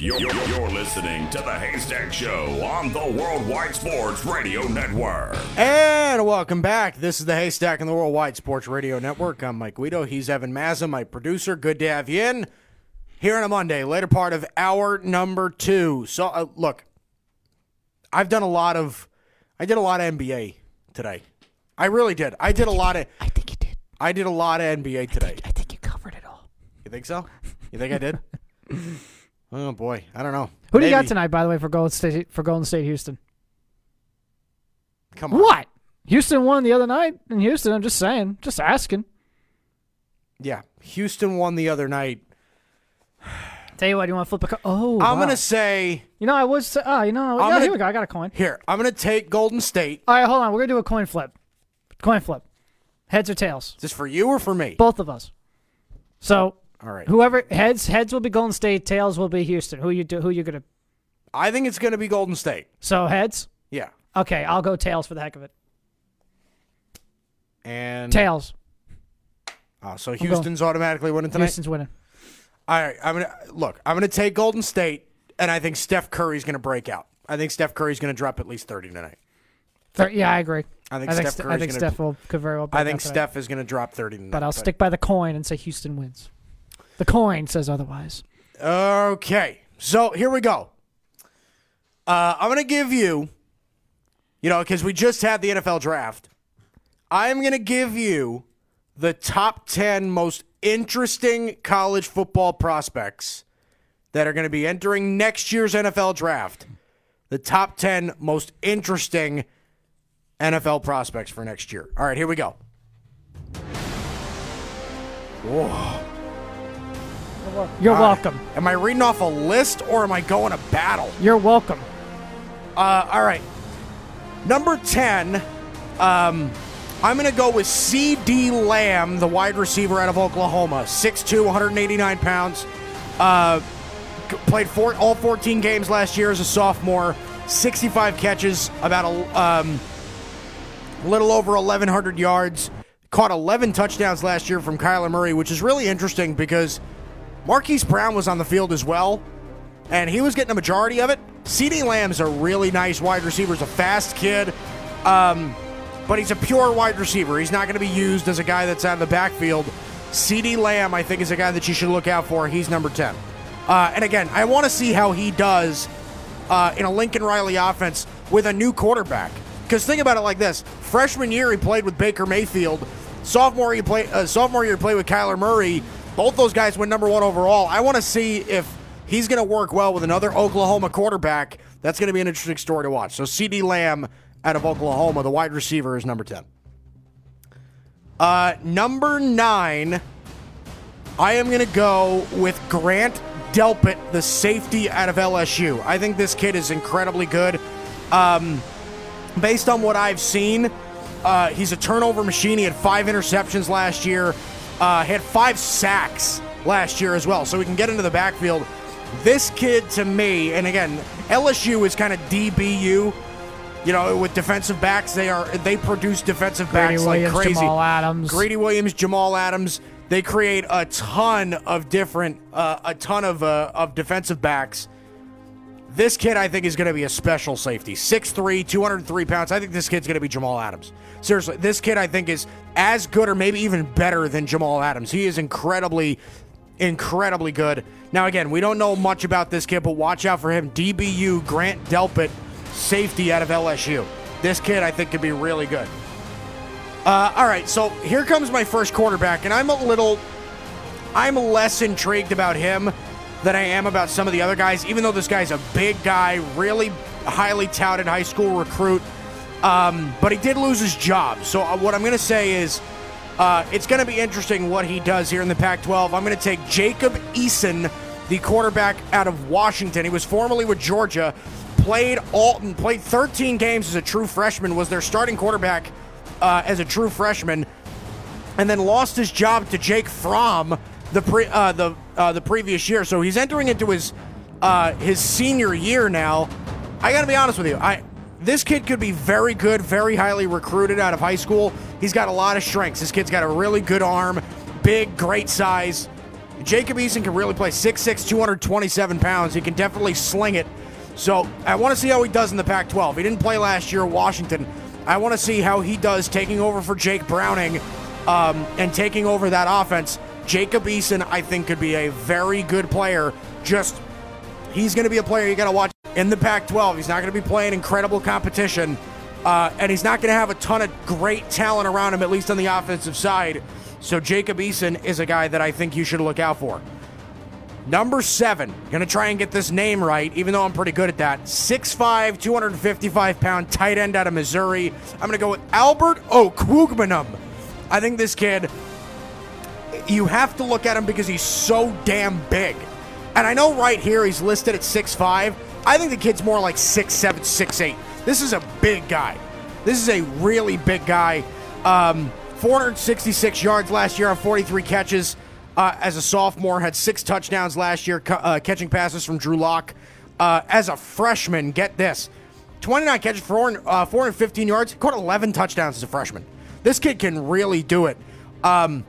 You're, you're, you're listening to the Haystack Show on the Worldwide Sports Radio Network. And welcome back. This is the Haystack and the Worldwide Sports Radio Network. I'm Mike Guido. He's Evan Mazza, my producer. Good to have you in here on a Monday, later part of hour number two. So, uh, look, I've done a lot of, I did a lot of NBA today. I really did. I did a lot of. I think you did. I did a lot of NBA today. I think you covered it all. You think so? You think I did? oh boy, I don't know. Who do you got tonight, by the way, for Golden State for Golden State Houston? Come on. What? Houston won the other night in Houston. I'm just saying, just asking. Yeah, Houston won the other night. Tell you what, you want to flip a coin? Oh, I'm wow. gonna say You know, I was. Uh, oh, you know, yeah, gonna- here we go. I got a coin. here. I'm gonna take Golden State. All right, hold on. We're gonna do a coin flip. Coin flip. Heads or tails? Is this for you or for me? Both of us. So All right. whoever heads heads will be Golden State. Tails will be Houston. Who you do? Who you gonna? I think it's gonna be Golden State. So heads. Yeah. Okay, I'll go tails for the heck of it. And Tails. Oh, so Houston's automatically winning tonight. Houston's winning. All right. I'm gonna look. I'm gonna take Golden State, and I think Steph Curry's gonna break out. I think Steph Curry's gonna drop at least 30 tonight. Thir- yeah, I agree. I think I think, Steph Ste- I think gonna- Steph will could very well. I think. Steph is gonna drop 30 tonight. But I'll stick by the coin and say Houston wins. The coin says otherwise. Okay. So here we go. Uh, I'm going to give you you know, because we just had the NFL draft. I'm going to give you the top 10 most interesting college football prospects that are going to be entering next year's NFL draft. The top 10 most interesting NFL prospects for next year. All right, here we go. Whoa. You're welcome. Am I reading off a list or am I going to battle? You're welcome. Uh, all right. Number 10, um, I'm going to go with CeeDee Lamb, the wide receiver out of Oklahoma. 6'2, 189 pounds. Uh, played four, all 14 games last year as a sophomore. 65 catches, about a um, little over 1,100 yards. Caught 11 touchdowns last year from Kyler Murray, which is really interesting because Marquise Brown was on the field as well, and he was getting a majority of it. CeeDee Lamb's a really nice wide receiver. He's a fast kid, um, but he's a pure wide receiver. He's not going to be used as a guy that's out of the backfield. CeeDee Lamb, I think, is a guy that you should look out for. He's number 10. Uh, and again, I want to see how he does uh, in a Lincoln Riley offense with a new quarterback. Because think about it like this: freshman year he played with Baker Mayfield. Sophomore year, play, uh, sophomore year he played with Kyler Murray. Both those guys went number one overall. I want to see if he's going to work well with another Oklahoma quarterback. That's going to be an interesting story to watch. So CeeDee Lamb out of Oklahoma, the wide receiver, is number ten. Uh, number nine, I am going to go with Grant Delpit, the safety out of LSU. I think this kid is incredibly good. Um, based on what I've seen, uh, he's a turnover machine. He had five interceptions last year, uh, had five sacks last year as well. So we can get into the backfield. This kid, to me, and again, LSU is kind of DBU. You know, with defensive backs, they are they produce defensive Greedy backs Williams, like crazy. Jamal Adams. Greedy Williams, Jamal Adams. They create a ton of different, uh, a ton of uh, of defensive backs. This kid, I think, is going to be a special safety. 6'3", 203 pounds. I think this kid's going to be Jamal Adams. Seriously, this kid, I think, is as good or maybe even better than Jamal Adams. He is incredibly, incredibly good. Now, again, we don't know much about this kid, but watch out for him. DBU, Grant Delpit, safety out of LSU. This kid, I think, could be really good. Uh, all right, so here comes my first quarterback, and I'm a little, I'm less intrigued about him than I am about some of the other guys. Even though this guy's a big guy, really highly touted high school recruit, um, but he did lose his job. So uh, what I'm going to say is, uh, it's going to be interesting what he does here in the Pac-12. I'm going to take Jacob Eason, the quarterback out of Washington. He was formerly with Georgia, played all played 13 games as a true freshman. Was their starting quarterback uh, as a true freshman, and then lost his job to Jake Fromm the pre, uh, the uh, the previous year. So he's entering into his uh, his senior year now. I got to be honest with you. I this kid could be very good, very highly recruited out of high school. He's got a lot of strengths. This kid's got a really good arm, big, great size. Jacob Eason can really play 6'6", 227 pounds. He can definitely sling it. So I want to see how he does in the Pac-12. He didn't play last year Washington. I want to see how he does taking over for Jake Browning um, and taking over that offense. Jacob Eason, I think, could be a very good player. Just he's going to be a player you got to watch in the Pac-12. He's not going to be playing incredible competition, uh, and he's not going to have a ton of great talent around him, at least on the offensive side. So Jacob Eason is a guy that I think you should look out for. Number seven, gonna try and get this name right, even though I'm pretty good at that. 6'5, 255 pound tight end out of Missouri. I'm gonna go with Albert Okwuegbunam. I think this kid, you have to look at him because he's so damn big. And I know right here he's listed at 6'5. I think the kid's more like 6'7, 6'8. This is a big guy. This is a really big guy. Um, 466 yards last year on 43 catches uh, as a sophomore. Had six touchdowns last year, uh, catching passes from Drew Lock. Uh, as a freshman, get this 29 catches, for uh, 415 yards, caught 11 touchdowns as a freshman. This kid can really do it. Um,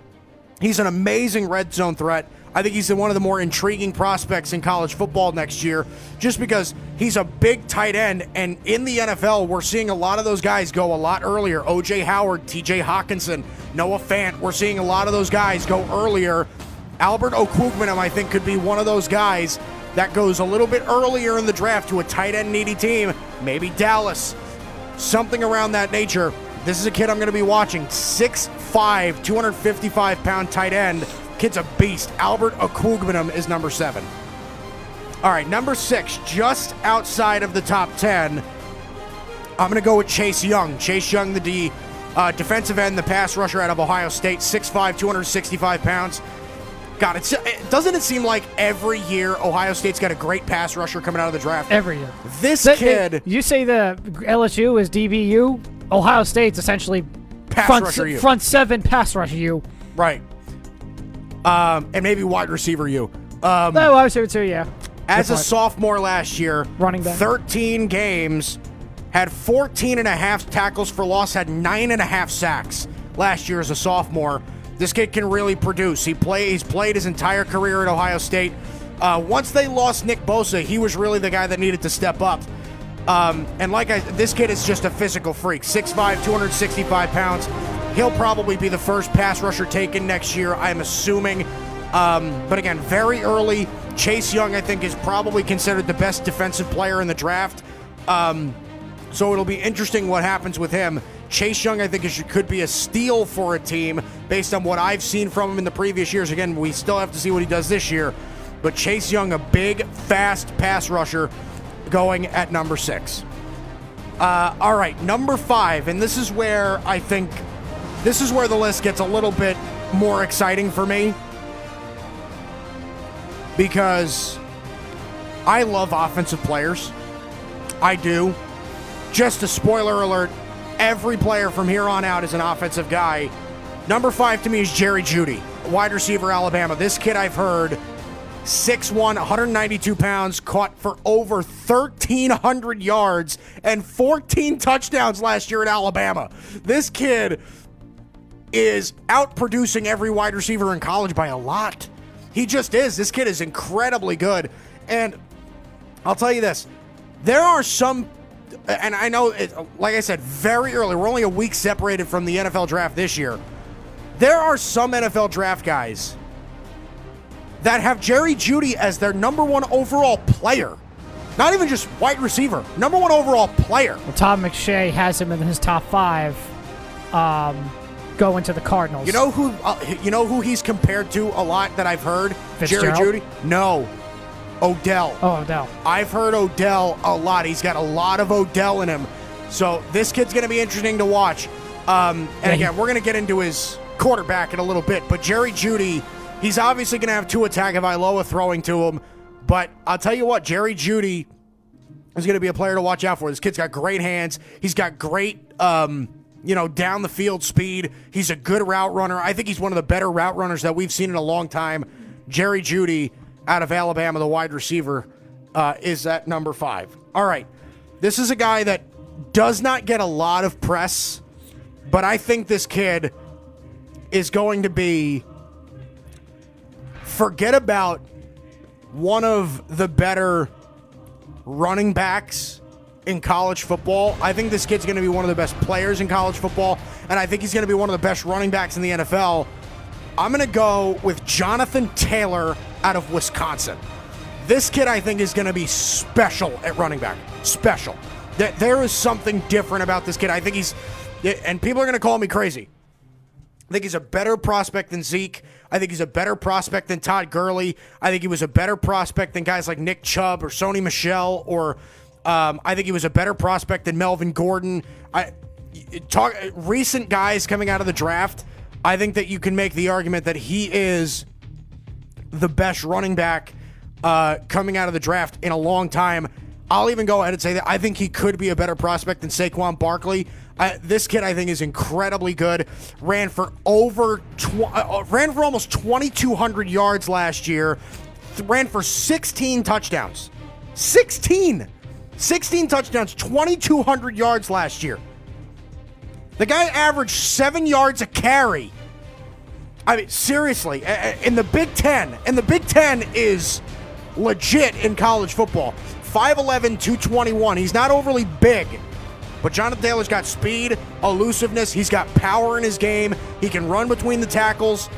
he's an amazing red zone threat. I think he's one of the more intriguing prospects in college football next year just because he's a big tight end. And in the NFL, we're seeing a lot of those guys go a lot earlier. OJ Howard, TJ Hockenson, Noah Fant. We're seeing a lot of those guys go earlier. Albert Okwuegbunam, I think, could be one of those guys that goes a little bit earlier in the draft to a tight end needy team. Maybe Dallas. something around that nature. This is a kid I'm going to be watching. 6'5, 255 pound tight end. Kid's a beast. Albert Okwuegbunam is number seven. All right, number six, just outside of the top 10. I'm going to go with Chase Young. Chase Young, the D, uh, defensive end, the pass rusher out of Ohio State, 6'5, 265 pounds. God, it's, it, doesn't it seem like every year Ohio State's got a great pass rusher coming out of the draft? Every year. This Th- kid, you say the LSU is DBU. Ohio State's essentially Pass front, front seven pass rusher you. right? Um, and maybe wide receiver you. Um, No, I was here too. Yeah. as a sophomore last year, Running back. 13 games, had 14 and a half tackles for loss, had nine and a half sacks last year as a sophomore. This kid can really produce. He play, he's played his entire career at Ohio State. Uh, once they lost Nick Bosa, he was really the guy that needed to step up. Um, and like I, this kid is just a physical freak. 6'5", 265 pounds. He'll probably be the first pass rusher taken next year, I'm assuming. Um, but again, very early. Chase Young, I think, is probably considered the best defensive player in the draft. Um, so it'll be interesting what happens with him. Chase Young, I think, is, could be a steal for a team based on what I've seen from him in the previous years. Again, we still have to see what he does this year. But Chase Young, a big, fast pass rusher, going at number six. Uh, all right, number five, and this is where I think this is where the list gets a little bit more exciting for me because I love offensive players. I do. Just a spoiler alert every player from here on out is an offensive guy. Number five to me is Jerry Jeudy, wide receiver, Alabama. This kid I've heard 6'1, 192 pounds, caught for over 1,300 yards and 14 touchdowns last year at Alabama. This kid is out producing every wide receiver in college by a lot. He just is. This kid is incredibly good. And I'll tell you this there are some, and I know, it, like I said, very early, we're only a week separated from the NFL draft this year. There are some NFL draft guys that have Jerry Jeudy as their number one overall player. Not even just wide receiver, number one overall player. Well, Todd McShay has him in his top five. Um, going to the Cardinals. You know who? Uh, you know who he's compared to a lot that I've heard. Jerry Jeudy. No, Odell. Oh, Odell. I've heard Odell a lot. He's got a lot of Odell in him. So this kid's going to be interesting to watch. Um, and Yeah, he- again, we're going to get into his quarterback in a little bit. But Jerry Jeudy, he's obviously going to have Tua attack of Tagovailoa throwing to him. But I'll tell you what, Jerry Jeudy is going to be a player to watch out for. This kid's got great hands. He's got great, um, you know, down the field speed. He's a good route runner. I think he's one of the better route runners that we've seen in a long time. Jerry Jeudy out of Alabama, the wide receiver, uh, is at number five. All right. This is a guy that does not get a lot of press, but I think this kid is going to be. Forget about one of the better running backs in college football. I think this kid's going to be one of the best players in college football, and I think he's going to be one of the best running backs in the NFL. I'm going to go with Jonathan Taylor out of Wisconsin. This kid, I think, is going to be special at running back. Special. That there is something different about this kid. I think he's, and people are going to call me crazy. I think he's a better prospect than Zeke. I think he's a better prospect than Todd Gurley. I think he was a better prospect than guys like Nick Chubb or Sony Michel, or um, I think he was a better prospect than Melvin Gordon. I talk recent guys coming out of the draft. I think that you can make the argument that he is the best running back uh, coming out of the draft in a long time. I'll even go ahead and say that I think he could be a better prospect than Saquon Barkley. Uh, this kid, I think, is incredibly good. Ran for over tw- uh, ran for almost 2,200 yards last year. Th- ran for 16 touchdowns. 16, 16 touchdowns, 2,200 yards last year. The guy averaged seven yards a carry. I mean, seriously, in the Big Ten, and the Big Ten is legit in college football. 5'11, 221. He's not overly big, but Jonathan Taylor's got speed, elusiveness. He's got power in his game. He can run between the tackles.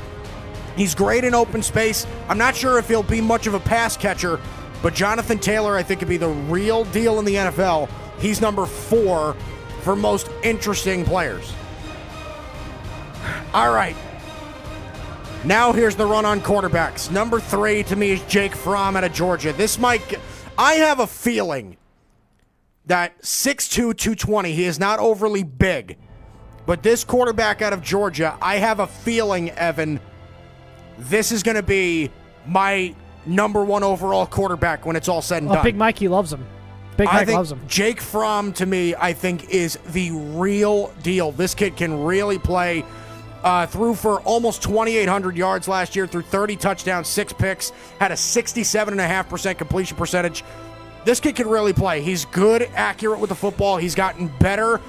He's great in open space. I'm not sure if he'll be much of a pass catcher, but Jonathan Taylor, I think, could be the real deal in the NFL. He's number four for most interesting players. All right. Now here's the run on quarterbacks. Number three to me is Jake Fromm out of Georgia. This might, I have a feeling that 6'2, 220, he is not overly big. But this quarterback out of Georgia, I have a feeling, Evan, this is going to be my number one overall quarterback when it's all said and Oh, done. Big Mikey loves him. Big I Mike think loves him. Jake Fromm, to me, I think is the real deal. This kid can really play. Uh, threw for almost 2,800 yards last year, threw 30 touchdowns, six picks, had a 67.5% completion percentage. This kid can really play. He's good, accurate with the football. He's gotten better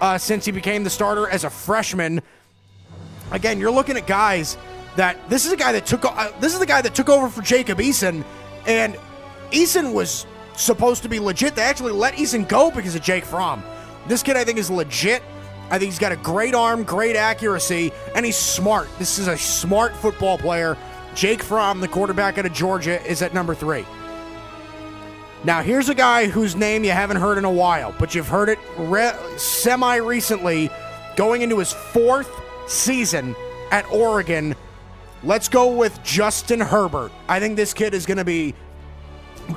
uh, since he became the starter as a freshman. Again, you're looking at guys that this is a guy that took uh, this is the guy that took over for Jacob Eason, and Eason was supposed to be legit. They actually let Eason go because of Jake Fromm. This kid, I think, is legit. I think he's got a great arm, great accuracy, and he's smart. This is a smart football player. Jake Fromm, the quarterback out of Georgia, is at number three. Now, here's a guy whose name you haven't heard in a while, but you've heard it re- semi recently, going into his fourth season at Oregon. Let's go with Justin Herbert. I think this kid is going to be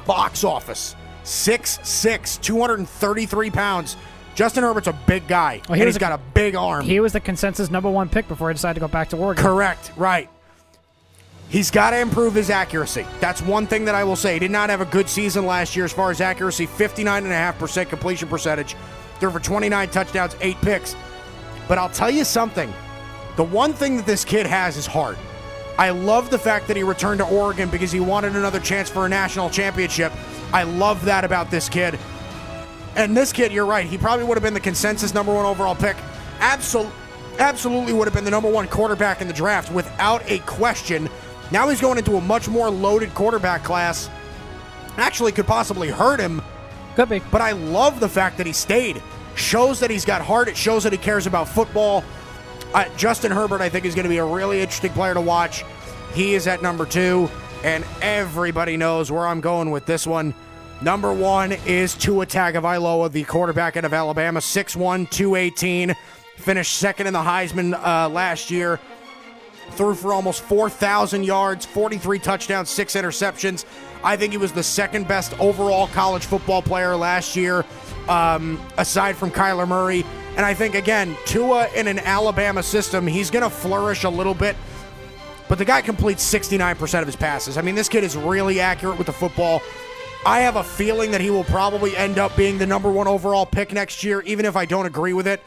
box office. 6'6, 233 pounds. Justin Herbert's a big guy. Oh, he and was he's a- got a big arm. He was the consensus number one pick before he decided to go back to Oregon. Correct, right. He's got to improve his accuracy. That's one thing that I will say. He did not have a good season last year as far as accuracy 59.5% completion percentage, threw for 29 touchdowns, eight picks. But I'll tell you something the one thing that this kid has is heart. I love the fact that he returned to Oregon because he wanted another chance for a national championship. I love that about this kid. And this kid, you're right, he probably would have been the consensus number one overall pick. Absol- absolutely would have been the number one quarterback in the draft without a question. Now he's going into a much more loaded quarterback class. Actually, could possibly hurt him. Could be. But I love the fact that he stayed. Shows that he's got heart. It shows that he cares about football. Uh, Justin Herbert, I think, is going to be a really interesting player to watch. He is at number two, and everybody knows where I'm going with this one. Number one is Tua Tagovailoa, the quarterback out of Alabama, 6'1", 218. Finished second in the Heisman uh, last year. Threw for almost 4,000 yards, 43 touchdowns, six interceptions. I think he was the second best overall college football player last year, um, aside from Kyler Murray. And I think, again, Tua in an Alabama system, he's going to flourish a little bit. But the guy completes 69% of his passes. I mean, this kid is really accurate with the football. I have a feeling that he will probably end up being the number one overall pick next year, even if I don't agree with it.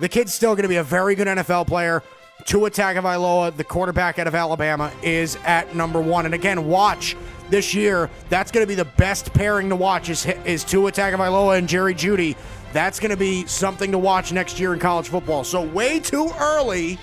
The kid's still going to be a very good NFL player. Tua Tagovailoa, the quarterback out of Alabama, is at number one. And again, watch this year. That's going to be the best pairing to watch is, is Tua Tagovailoa and Jerry Jeudy. That's going to be something to watch next year in college football. So way too early.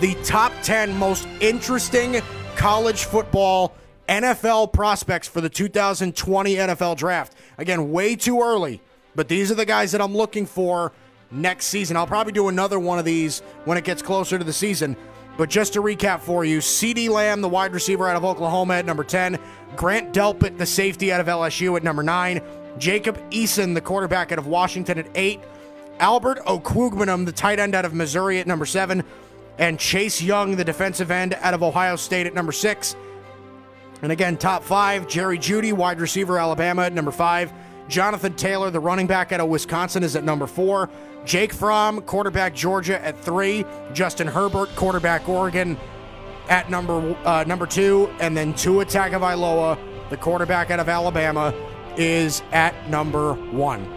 The top 10 most interesting college football NFL prospects for the 2020 NFL draft. Again, way too early, but these are the guys that I'm looking for next season. I'll probably do another one of these when it gets closer to the season. But just to recap for you, CeeDee Lamb, the wide receiver out of Oklahoma at number 10, Grant Delpit, the safety out of LSU at number 9, Jacob Eason, the quarterback out of Washington at 8, Albert Okwuegbunam, the tight end out of Missouri at number 7, and Chase Young, the defensive end out of Ohio State at number 6. And again, top five Jerry Jeudy, wide receiver, Alabama at number five. Jonathan Taylor, the running back out of Wisconsin, is at number four. Jake Fromm, quarterback, Georgia, at three. Justin Herbert, quarterback, Oregon, at number uh, number two. And then Tua Tagovailoa, the quarterback out of Alabama, is at number one.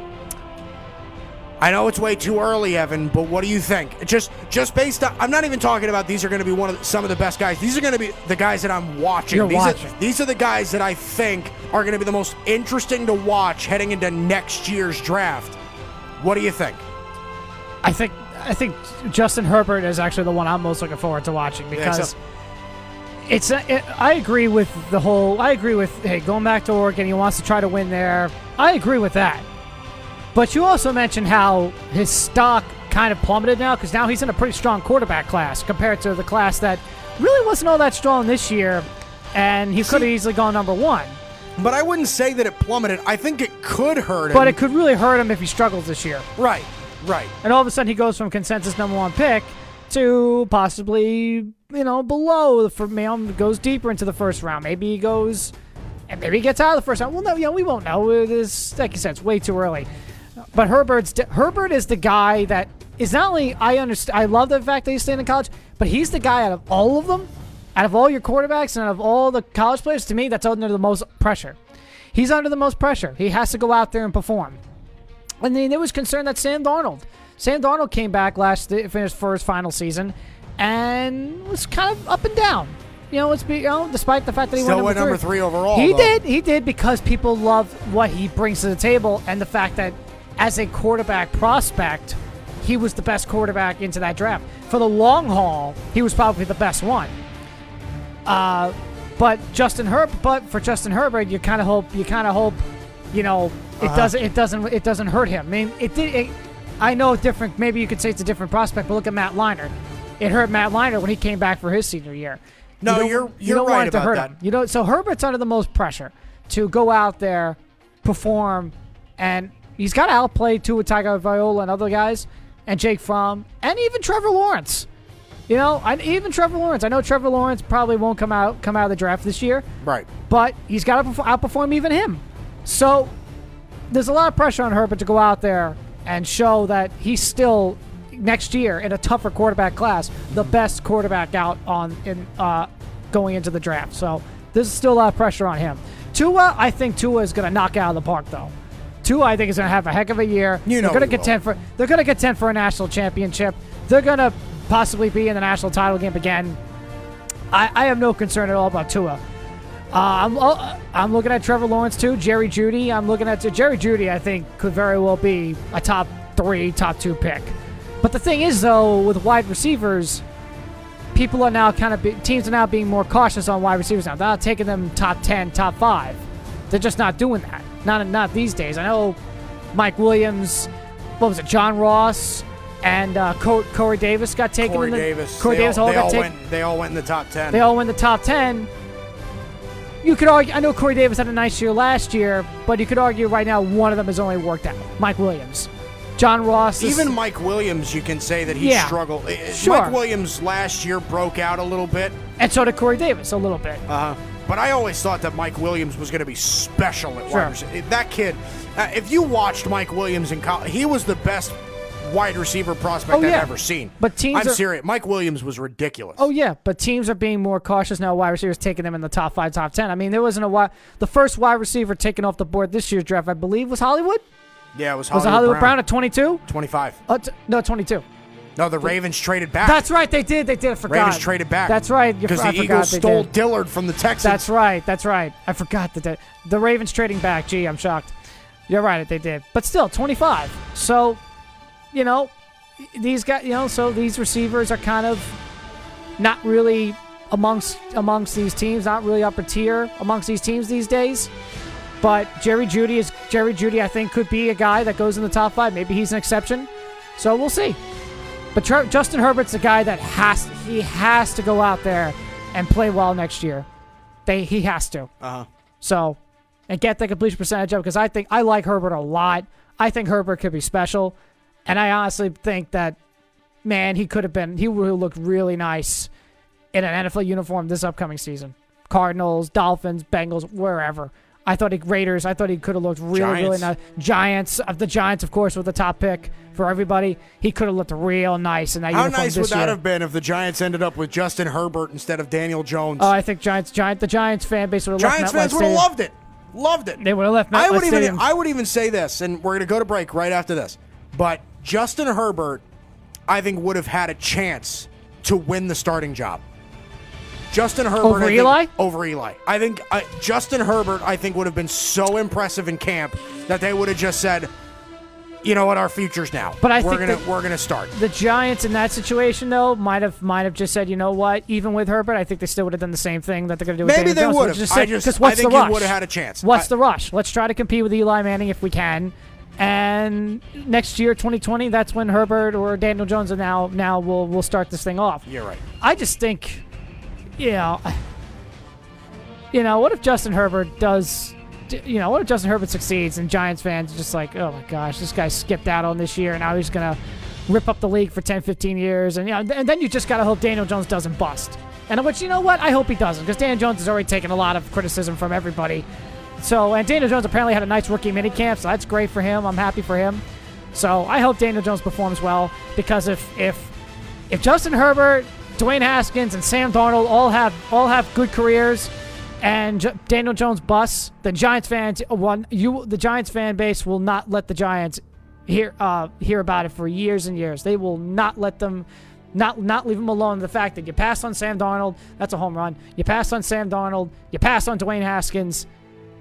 I know it's way too early, Evan, but what do you think? Just just based on I'm not even talking about these are going to be one of the, some of the best guys. These are going to be the guys that I'm watching. You're these watching. Are, these are the guys that I think are going to be the most interesting to watch heading into next year's draft. What do you think? I think I think Justin Herbert is actually the one I'm most looking forward to watching because so? It's. It, I agree with the whole. I agree with hey going back to Oregon. He wants to try to win there. I agree with that. But you also mentioned how his stock kind of plummeted now because now he's in a pretty strong quarterback class compared to the class that really wasn't all that strong this year, and he could have easily gone number one. But I wouldn't say that it plummeted. I think it could hurt him. But it could really hurt him if he struggles this year. Right, right. And all of a sudden he goes from consensus number one pick to possibly, you know, below the know, goes deeper into the first round. Maybe he goes, and maybe he gets out of the first round. Well, no, you know, we won't know. It is, like you said, it's way too early. But Herbert's Herbert is the guy that is not only I understand. I love the fact that he's staying in college, but he's the guy out of all of them, out of all your quarterbacks and out of all the college players. To me, that's under the most pressure. He's under the most pressure. He has to go out there and perform. And then there was concern that Sam Darnold. Sam Darnold came back last finished for his final season, and was kind of up and down. You know, it's be, you know, despite the fact that he Still went number number three overall, He though. did, he did because people love what he brings to the table, and the fact that as a quarterback prospect, he was the best quarterback into that draft. For the long haul, he was probably the best one. Uh, but Justin Herb, but for Justin Herbert, you kind of hope, you kind of hope, you know, it Uh-huh. doesn't, it doesn't, it doesn't hurt him. I mean, it did. It, I know different. Maybe you could say it's a different prospect, but look at Matt Leinart. It hurt Matt Leinart when he came back for his senior year. No, You don't- you're- you you're want right it to about hurt that. him. You know, so Herbert's under the most pressure to go out there, perform, and he's got to outplay Tua Tagovailoa and other guys, and Jake Fromm, and even Trevor Lawrence. You know, and even Trevor Lawrence. I know Trevor Lawrence probably won't come out come out of the draft this year, Right. but he's got to outperform even him. So there's a lot of pressure on Herbert to go out there and show that he's still next year in a tougher quarterback class, the best quarterback out on in uh, going into the draft. So there's still a lot of pressure on him. Tua, I think Tua is going to knock out of the park though. Tua, I think is going to have a heck of a year. You know they're going to contend for they're going to contend for a national championship. They're going to possibly be in the national title game again. I, I have no concern at all about Tua. Uh, I'm, uh, I'm looking at Trevor Lawrence too. Jerry Jeudy. I'm looking at Jerry Jeudy. I think could very well be a top three, top two pick. But the thing is, though, with wide receivers, people are now kind of be, teams are now being more cautious on wide receivers now. They're not taking them top ten, top five. They're just not doing that. Not not these days. I know Mike Williams. What was it? John Ross and uh, Co- Corey Davis got taken. Corey in the, Davis. Corey they Davis all, all they got all taken. went. They all went in the top ten. They all win the top 10. You could argue, I know Corey Davis had a nice year last year, but you could argue right now one of them has only worked out. Mike Williams. John Ross. is- Even Mike Williams, you can say that he Yeah. struggled. Eh, Sure. Mike Williams last year broke out a little bit. And so did Corey Davis a little bit. Uh-huh. But I always thought that Mike Williams was going to be special at Sure. receiver. That kid, uh, if you watched Mike Williams in college, he was the best wide receiver prospect Oh, yeah. I've ever seen. But teams I'm are- serious. Mike Williams was ridiculous. Oh yeah, but teams are being more cautious now. Wide receivers taking them in the top five, top ten. I mean, there wasn't a wide. The first wide receiver taken off the board this year's draft, I believe, was Hollywood. yeah, it was was Hollywood, it Hollywood Brown, Brown at 22? 25. Uh, t- no, 22. No, the Ravens traded back. That's right. They did. They did. I forgot. Ravens traded back. That's right. Because the Eagles stole did. Dillard from the Texans. That's right. That's right. I forgot that the, the Ravens trading back. Gee, I'm shocked. You're right. They did, but still 25. So, you know, these guys. You know, so these receivers are kind of not really amongst amongst these teams. Not really upper tier amongst these teams these days. But Jerry Jeudy is Jerry Jeudy. I think could be a guy that goes in the top five. Maybe he's an exception. So we'll see. But Justin Herbert's a guy that has he has to go out there and play well next year. They he has to. Uh huh. So, and get the completion percentage up because I think I like Herbert a lot. I think Herbert could be special, and I honestly think that man he could have been he would have looked really nice in an NFL uniform this upcoming season. Cardinals, Dolphins, Bengals, wherever. I thought he Raiders. I thought he could have looked really, really Giants. nice. Giants, of the Giants, of course, with the top pick for everybody. He could have looked real nice in that How nice would that year. have been if the Giants ended up with Justin Herbert instead of Daniel Jones? Oh, I think Giants, Giant, the Giants fan base would have Giants fans would have loved it. Loved it. They would have left I MetLife would even Stadium. I would even say this, and we're going to go to break right after this. But Justin Herbert, I think, would have had a chance to win the starting job. Justin Herbert Over think- Eli? over Eli. I think uh, Justin Herbert. I think would have been so impressive in camp that they would have just said, "You know what? Our future's now. But I we're think gonna we're gonna start." the Giants in that situation though might have might have just said, you know what? Even with Herbert, I think they still would have done the same thing that they're going to do. with Maybe Daniel they Jones, would have. is I just- what's I think the rush? would have had a chance. What's I- the rush? Let's try to compete with Eli Manning if we can. And next year, 2020, that's when Herbert or Daniel Jones are now now will will start this thing off. You're right. I just think, you know, you know, what if Justin Herbert does you know, what if Justin Herbert succeeds and Giants fans are just like, oh my gosh, this guy skipped out on this year and now he's gonna rip up the league for 10, 15 years, and you know, and then you just gotta hope Daniel Jones doesn't bust. And which you know what, I hope he doesn't because Daniel Jones has already taken a lot of criticism from everybody. So and Daniel Jones apparently had a nice rookie minicamp, so that's great for him. I'm happy for him. So I hope Daniel Jones performs well because if if if Justin Herbert, Dwayne Haskins, and Sam Darnold all have all have good careers, and J- Daniel Jones busts, then Giants fans one you the Giants fan base will not let the Giants hear uh, hear about it for years and years. They will not let them. Not, not leave them alone. The fact that you passed on Sam Darnold, that's a home run. You passed on Sam Darnold, you passed on Dwayne Haskins,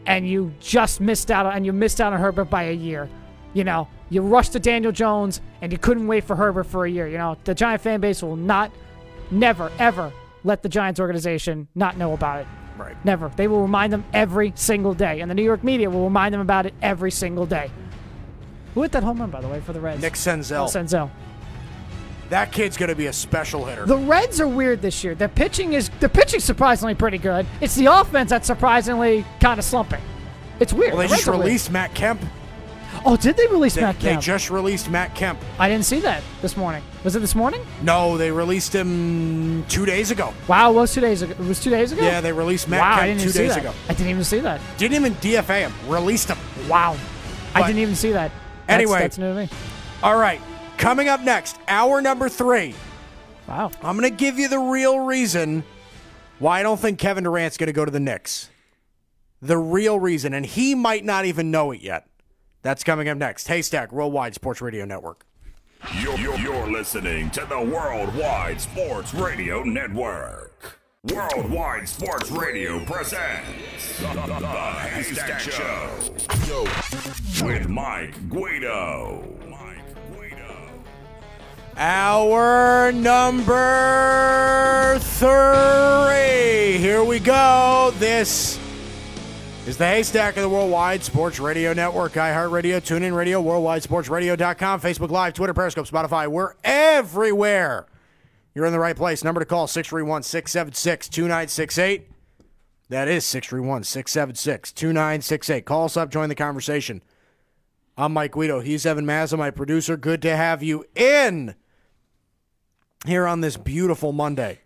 and you just missed out on, and you missed out on Herbert by a year. You know, you rushed to Daniel Jones and you couldn't wait for Herbert for a year. You know, the Giant fan base will not, never, ever let the Giants organization not know about it. Right. Never. They will remind them every single day. And the New York media will remind them about it every single day. Who hit that home run, by the way, for the Reds? Nick Senzel. Oh, Senzel. That kid's going to be a special hitter. The Reds are weird this year. Their pitching is the pitching surprisingly pretty good. It's the offense that's surprisingly kind of slumping. It's weird. well, they The just released Matt Kemp. Oh, did they release They, Matt Kemp? they just released Matt Kemp. I didn't see that this morning. Was it this morning? No, they released him two days ago. Wow, it was two days ago. It was two days ago. Yeah, they released Matt wow, Kemp two days ago. I didn't even see that. Didn't even DFA him. Released him. Wow, I didn't even see that. That's, Anyway. that's new to me. All right, coming up next, hour number three. Wow. I'm going to give you the real reason why I don't think Kevin Durant's going to go to the Knicks. The real reason, and he might not even know it yet. That's coming up next. Haystack Worldwide Sports Radio Network. You're, you're, you're listening to the Worldwide Sports Radio Network. Worldwide Sports Radio presents the, the, the Haystack Show with Mike Guido. Hour number three. Here we go. This is the Haystack of the Worldwide Sports Radio Network, iHeartRadio, TuneIn Radio, WorldwideSportsRadio.com, Facebook Live, Twitter, Periscope, Spotify. We're everywhere. You're in the right place. Number to call 631 676 2968. That is 631 676 2968. Call us up, join the conversation. I'm Mike Guido. He's Evan Mazza, my producer. Good to have you in here on this beautiful Monday.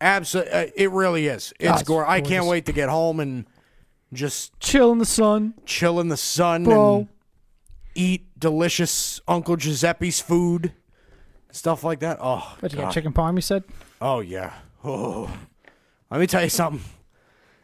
Absolutely, uh, it really is. It's it's gore. I can't wait to get home and just Chill in the sun, chill in the sun bro. and eat delicious Uncle Giuseppe's food, stuff like that. Oh, What you got? Chicken parm? You said? oh yeah. Oh, let me tell you something,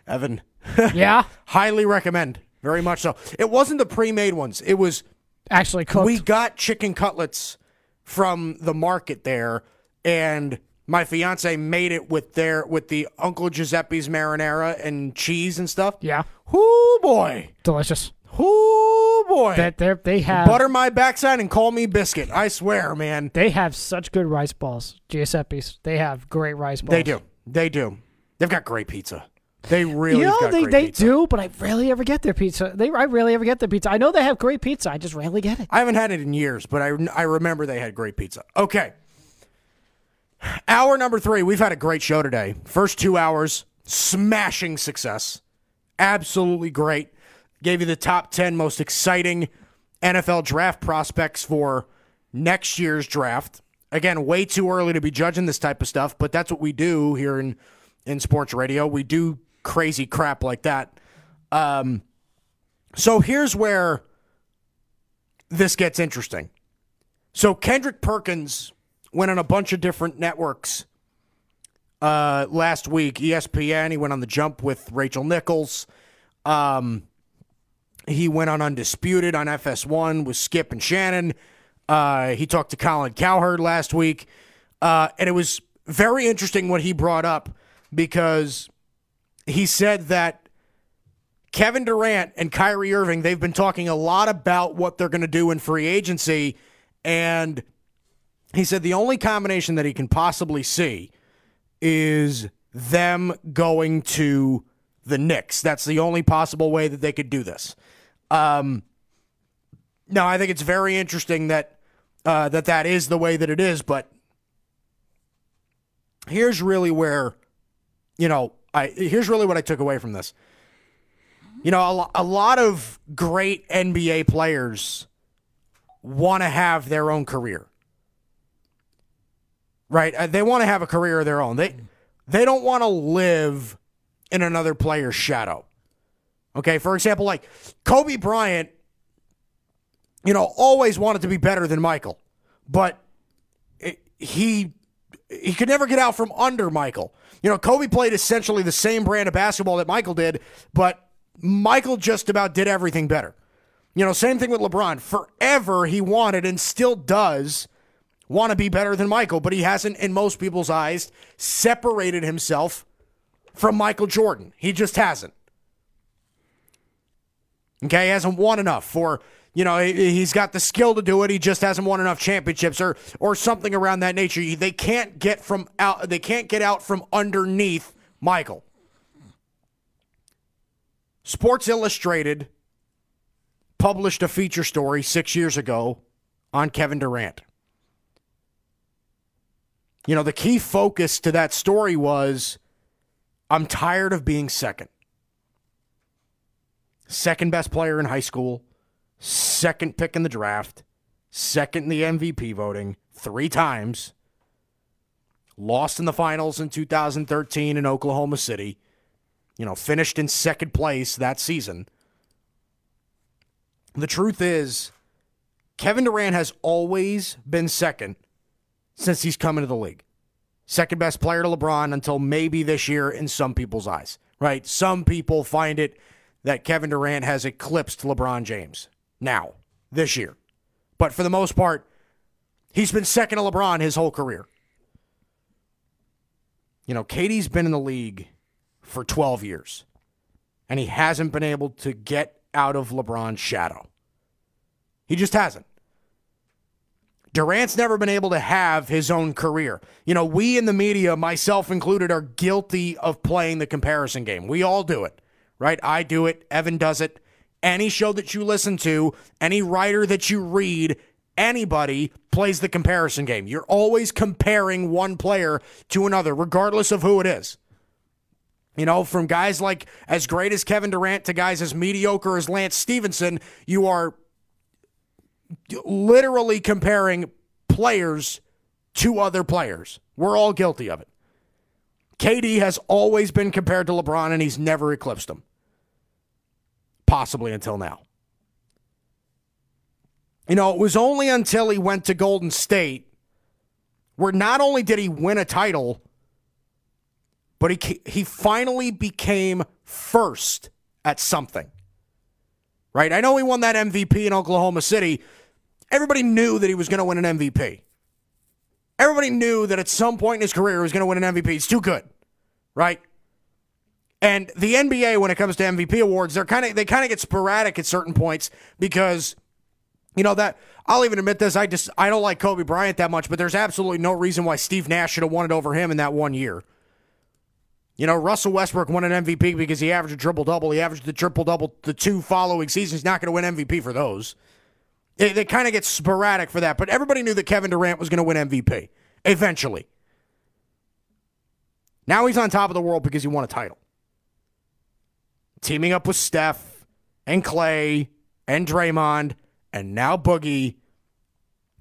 Evan. yeah. Highly recommend. Very much so. It wasn't the pre-made ones. It was Actually cooked. we got chicken cutlets from the market there, and my fiance made it with their with the Uncle Giuseppe's marinara and cheese and stuff. yeah. Whoo boy, Delicious. whoo boy. That they they have Butter my backside and call me biscuit. I swear, man. They have such good rice balls. Giuseppe's. They have great rice balls. They do. They do. They've got great pizza. They really You know they, they pizza. do, but I rarely ever get their pizza. They I rarely ever get their pizza. I know they have great pizza. I just rarely get it. I haven't had it in years, but I, I remember they had great pizza. Okay. Hour number three. We've had a great show today. First two hours, smashing success. Absolutely great. Gave you the top 10 most exciting NFL draft prospects for next year's draft. Again, way too early to be judging this type of stuff, but that's what we do here in, in sports radio. We do crazy crap like that. Um, so here's where this gets interesting. So Kendrick Perkins went on a bunch of different networks uh, last week. ESPN. He went on the jump with Rachel Nichols. Um, he went on Undisputed on FS1 with Skip and Shannon. Uh, he talked to Colin Cowherd last week, uh, and it was very interesting what he brought up because he said that Kevin Durant and Kyrie Irving, they've been talking a lot about what they're going to do in free agency. And he said the only combination that he can possibly see is them going to the Knicks. That's the only possible way that they could do this. Um, now, I think it's very interesting that uh, that that is the way that it is, but here's really where, you know, I here's really what I took away from this. You know, a, a lot of great NBA players want to have their own career. Right? Uh, They want to have a career of their own. They they don't want to live in another player's shadow. Okay, for example, like Kobe Bryant, you know, always wanted to be better than Michael, but it, he he could never get out from under Michael. You know, Kobe played essentially the same brand of basketball that Michael did, but Michael just about did everything better. You know, same thing with LeBron. Forever he wanted and still does want to be better than Michael, but he hasn't, in most people's eyes, separated himself from Michael Jordan. He just hasn't. Okay, he hasn't won enough for you know he- he's got the skill to do it. He just hasn't won enough championships or or something around that nature. They can't get from out. They can't get out from underneath Michael. Sports Illustrated published a feature story six years ago on Kevin Durant. You know, the key focus to that story was I'm tired of being second. Second best player in high school, second pick in the draft, second in the MVP voting, three times. Lost in the finals in 2013 in Oklahoma City. You know, finished in second place that season. The truth is, Kevin Durant has always been second since he's come into the league. Second best player to LeBron until maybe this year in some people's eyes, right? Some people find it that Kevin Durant has eclipsed LeBron James now, this year. But for the most part, he's been second to LeBron his whole career. You know, KD's been in the league for 12 years, and he hasn't been able to get out of LeBron's shadow. He just hasn't. Durant's never been able to have his own career. You know, we in the media, myself included, are guilty of playing the comparison game. We all do it, right? I do it. Evan does it. Any show that you listen to, any writer that you read, anybody plays the comparison game. You're always comparing one player to another, regardless of who it is. You know, from guys like as great as Kevin Durant to guys as mediocre as Lance Stephenson, you are literally comparing players to other players. We're all guilty of it. KD has always been compared to LeBron and he's never eclipsed him. Possibly until now. You know, it was only until he went to Golden State where not only did he win a title, but he he finally became first at something. Right? I know he won that MVP in Oklahoma City. Everybody knew that he was going to win an MVP. Everybody knew that at some point in his career he was going to win an MVP. He's too good. Right? And the NBA when it comes to MVP awards, they're kind of they kind of get sporadic at certain points because you know that I'll even admit this. I just I don't like Kobe Bryant that much, but there's absolutely no reason why Steve Nash should have won it over him in that one year. You know, Russell Westbrook won an MVP because he averaged a triple double. He averaged the triple double the two following seasons. He's not going to win MVP for those. It, it kind of gets sporadic for that, but everybody knew that Kevin Durant was going to win MVP eventually. Now he's on top of the world because he won a title. Teaming up with Steph and Klay and Draymond and now Boogie,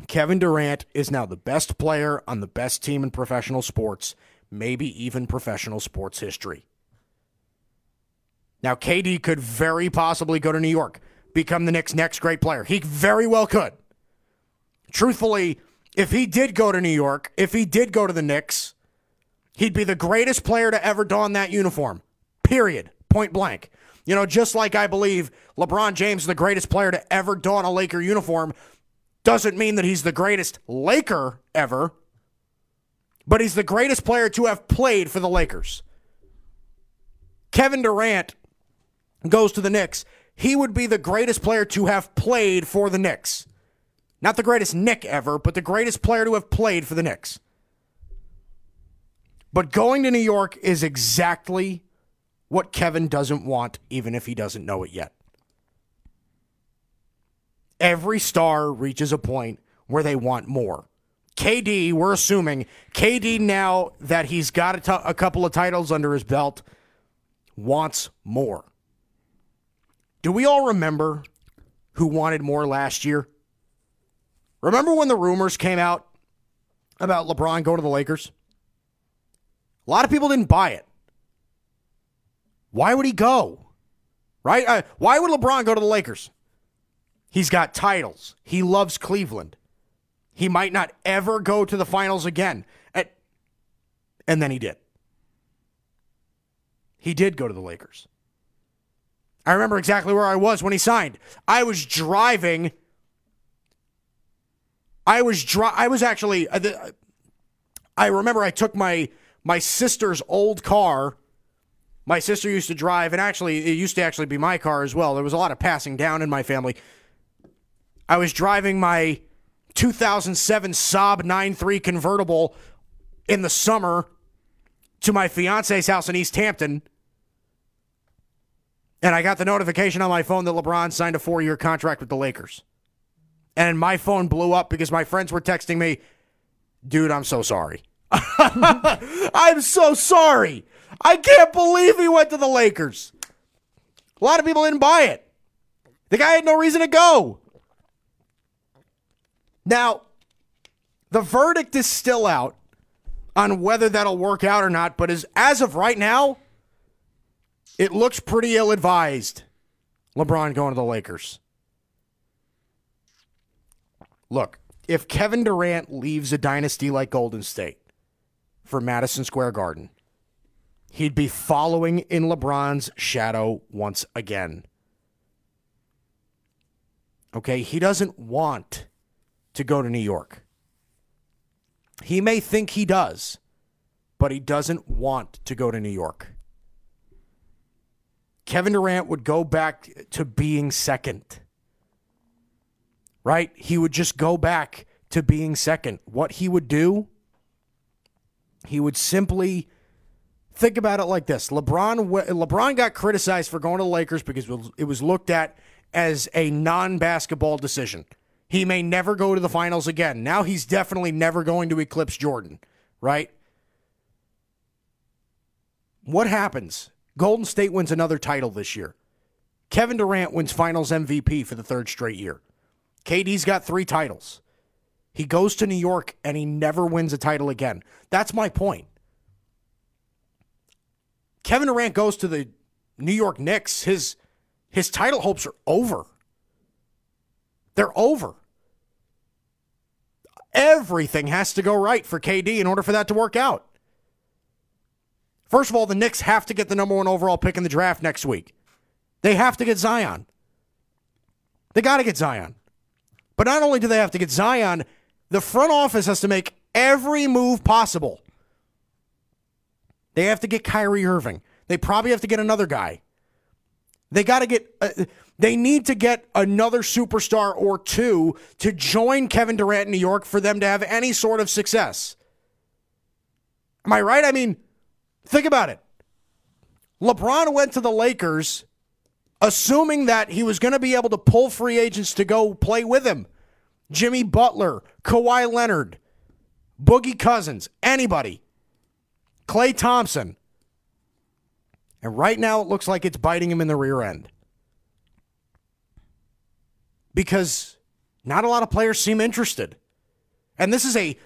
Kevin Durant is now the best player on the best team in professional sports, maybe even professional sports history. Now, KD could very possibly go to New York, become the Knicks' next great player. He very well could. Truthfully, if he did go to New York, if he did go to the Knicks, he'd be the greatest player to ever don that uniform. Period. Point blank. You know, just like I believe LeBron James is the greatest player to ever don a Laker uniform, doesn't mean that he's the greatest Laker ever, but he's the greatest player to have played for the Lakers. Kevin Durant goes to the Knicks. He would be the greatest player to have played for the Knicks. Not the greatest Knick ever, but the greatest player to have played for the Knicks. But going to New York is exactly what Kevin doesn't want, even if he doesn't know it yet. Every star reaches a point where they want more. KD, we're assuming KD now that he's got a, t- a couple of titles under his belt, wants more. Do we all remember who wanted more last year? Remember when the rumors came out about LeBron going to the Lakers? A lot of people didn't buy it. Why would he go? Right? Uh, why would LeBron go to the Lakers? He's got titles. He loves Cleveland. He might not ever go to the finals again. And, and then he did. He did go to the Lakers. I remember exactly where I was when he signed. I was driving. I was dri- I was actually. Uh, I remember I took my my sister's old car. My sister used to drive, and actually, it used to actually be my car as well. There was a lot of passing down in my family. I was driving my 2007 Saab 9.3 convertible in the summer to my fiance's house in East Hampton. And I got the notification on my phone that LeBron signed a four year contract with the Lakers. And my phone blew up because my friends were texting me, dude, I'm so sorry. I'm so sorry. I can't believe he went to the Lakers. A lot of people didn't buy it. The guy had no reason to go. Now, the verdict is still out on whether that'll work out or not, but as, as of right now, it looks pretty ill advised. LeBron going to the Lakers. Look, if Kevin Durant leaves a dynasty like Golden State for Madison Square Garden, he'd be following in LeBron's shadow once again. Okay, he doesn't want to go to New York. He may think he does, but he doesn't want to go to New York. Kevin Durant would go back to being second. Right? He would just go back to being second. What he would do, he would simply think about it like this. LeBron LeBron got criticized for going to the Lakers because it was looked at as a non-basketball decision. He may never go to the finals again. Now he's definitely never going to eclipse Jordan, right? What happens Golden State wins another title this year. Kevin Durant wins finals MVP for the third straight year. KD's got three titles. He goes to New York and he never wins a title again. That's my point. Kevin Durant goes to the New York Knicks. His his title hopes are over. They're over. Everything has to go right for KD in order for that to work out. First of all, the Knicks have to get the number one overall pick in the draft next week. They have to get Zion. They got to get Zion. But not only do they have to get Zion, the front office has to make every move possible. They have to get Kyrie Irving. They probably have to get another guy. They got to get. Uh, they need to get another superstar or two to join Kevin Durant in New York for them to have any sort of success. Am I right? I mean, Think about it. LeBron went to the Lakers assuming that he was going to be able to pull free agents to go play with him. Jimmy Butler, Kawhi Leonard, Boogie Cousins, anybody. Klay Thompson. And right now it looks like it's biting him in the rear end. Because not a lot of players seem interested. And this is a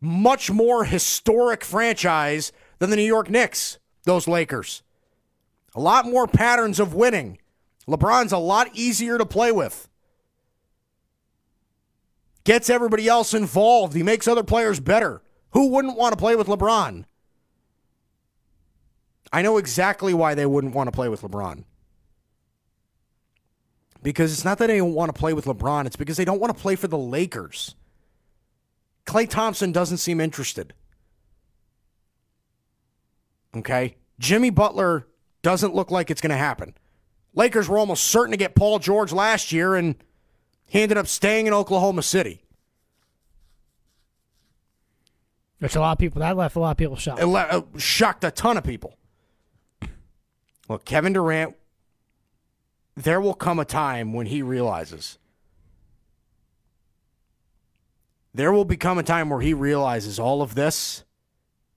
much more historic franchise than the New York Knicks, those Lakers. A lot more patterns of winning. LeBron's a lot easier to play with. Gets everybody else involved. He makes other players better. Who wouldn't want to play with LeBron? I know exactly why they wouldn't want to play with LeBron. Because it's not that they don't want to play with LeBron, it's because they don't want to play for the Lakers. Klay Thompson doesn't seem interested. Okay. Jimmy Butler doesn't look like it's going to happen. Lakers were almost certain to get Paul George last year, and he ended up staying in Oklahoma City. Which a lot of people, that left a lot of people shocked. It le- uh, shocked a ton of people. Well, Kevin Durant, there will come a time when he realizes. There will become a time where he realizes all of this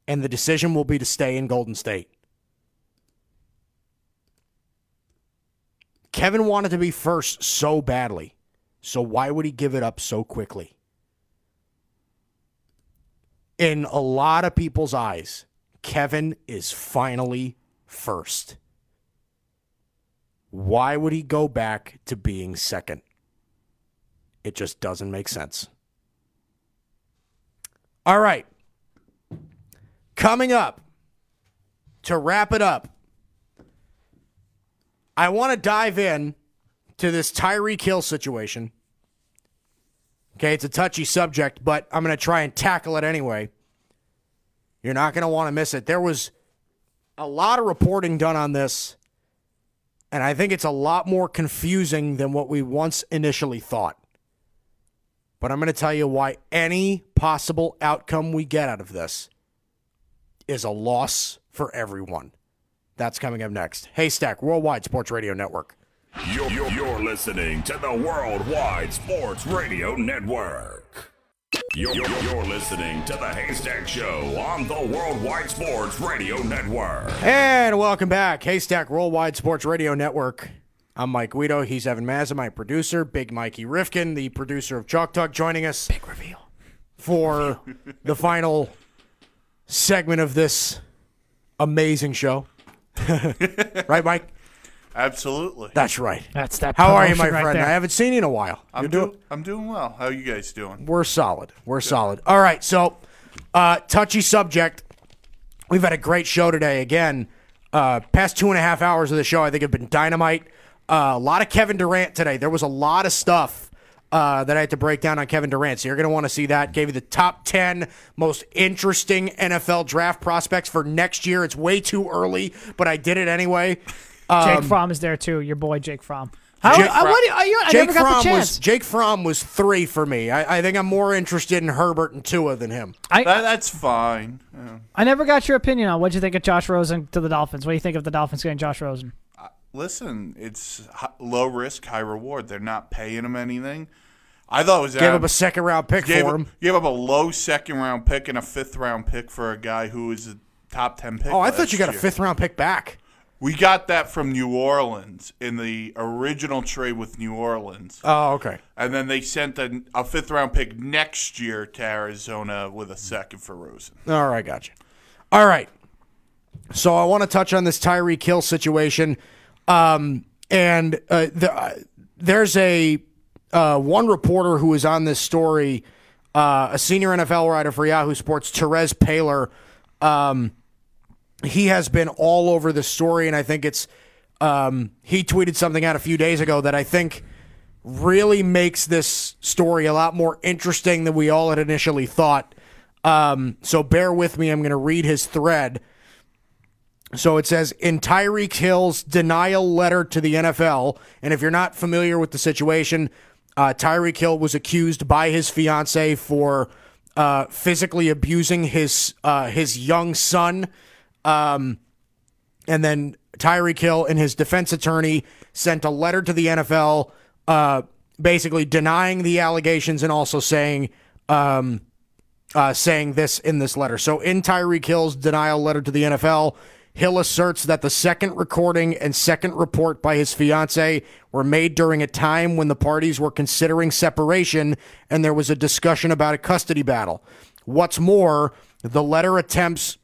and the decision will be to stay in Golden State. Kevin wanted to be first so badly. So why would he give it up so quickly? In a lot of people's eyes, Kevin is finally first. Why would he go back to being second? It just doesn't make sense. All right. Coming up, to wrap it up, I want to dive in to this Tyreek Hill situation. Okay, it's a touchy subject, but I'm going to try and tackle it anyway. You're not going to want to miss it. There was a lot of reporting done on this, and I think it's a lot more confusing than what we once initially thought. But I'm going to tell you why any possible outcome we get out of this is a loss for everyone. That's coming up next. Haystack Worldwide Sports Radio Network. You're, you're, you're listening to the Worldwide Sports Radio Network. You're, you're, you're listening to the Haystack Show on the Worldwide Sports Radio Network. And welcome back, Haystack Worldwide Sports Radio Network. I'm Mike Guido. He's Evan Mazza, my producer. Big Mikey Rifkin, the producer of Chalk Talk, joining us. Big reveal. For the final segment of this amazing show. right, Mike? Absolutely. That's right. That's that. How are you, my right friend? there. I haven't seen you in a while. I'm You're doing. doing. I'm doing well. How are you guys doing? We're solid. We're solid. All right. So, uh, touchy subject. We've had a great show today. Again, uh, past two and a half hours of the show, I think have been dynamite. Uh, a lot of Kevin Durant today. There was a lot of stuff uh, that I had to break down on Kevin Durant. So you're going to want to see that. Gave you the top 10 most interesting NFL draft prospects for next year. It's way too early, but I did it anyway. Jake Um, Fromm is there too. Your boy Jake Fromm. How, Jake I, what, do you- I, you- I Jake never got Fromm the chance. was Jake Fromm was three for me. I, I think I'm more interested in Herbert and Tua than him. I, That, that's fine. Yeah. I never got your opinion on what you think of Josh Rosen to the Dolphins. What do you think of the Dolphins getting Josh Rosen? Listen, it's low risk, high reward. They're not paying him anything. I thought it was Gave Adam- up a second round pick gave, for him. gave up a low second round pick and a fifth round pick for a guy who was a top ten pick. Oh, I thought you got a fifth round pick back. We got that from New Orleans in the original trade with New Orleans. Oh, okay. And then they sent a, a fifth round pick next year to Arizona with a second for Rosen. All right, gotcha. All right. So I want to touch on this Tyreek Hill situation. Um, and uh, the, uh, there's a uh, one reporter who is on this story, uh, a senior NFL writer for Yahoo Sports, Terez Paylor. Um, he has been all over the story, and I think it's um, he tweeted something out a few days ago that I think really makes this story a lot more interesting than we all had initially thought. Um, so bear with me. I'm going to read his thread. So it says in Tyreek Hill's denial letter to the NFL, and if you're not familiar with the situation, uh, Tyreek Hill was accused by his fiance for uh, physically abusing his uh, his young son. Um, and then Tyreek Hill and his defense attorney sent a letter to the NFL, uh, basically denying the allegations and also saying, um, uh, saying this in this letter. So in Tyreek Hill's denial letter to the NFL, Hill asserts that the second recording and second report by his fiance were made during a time when the parties were considering separation and there was a discussion about a custody battle. What's more, the letter attempts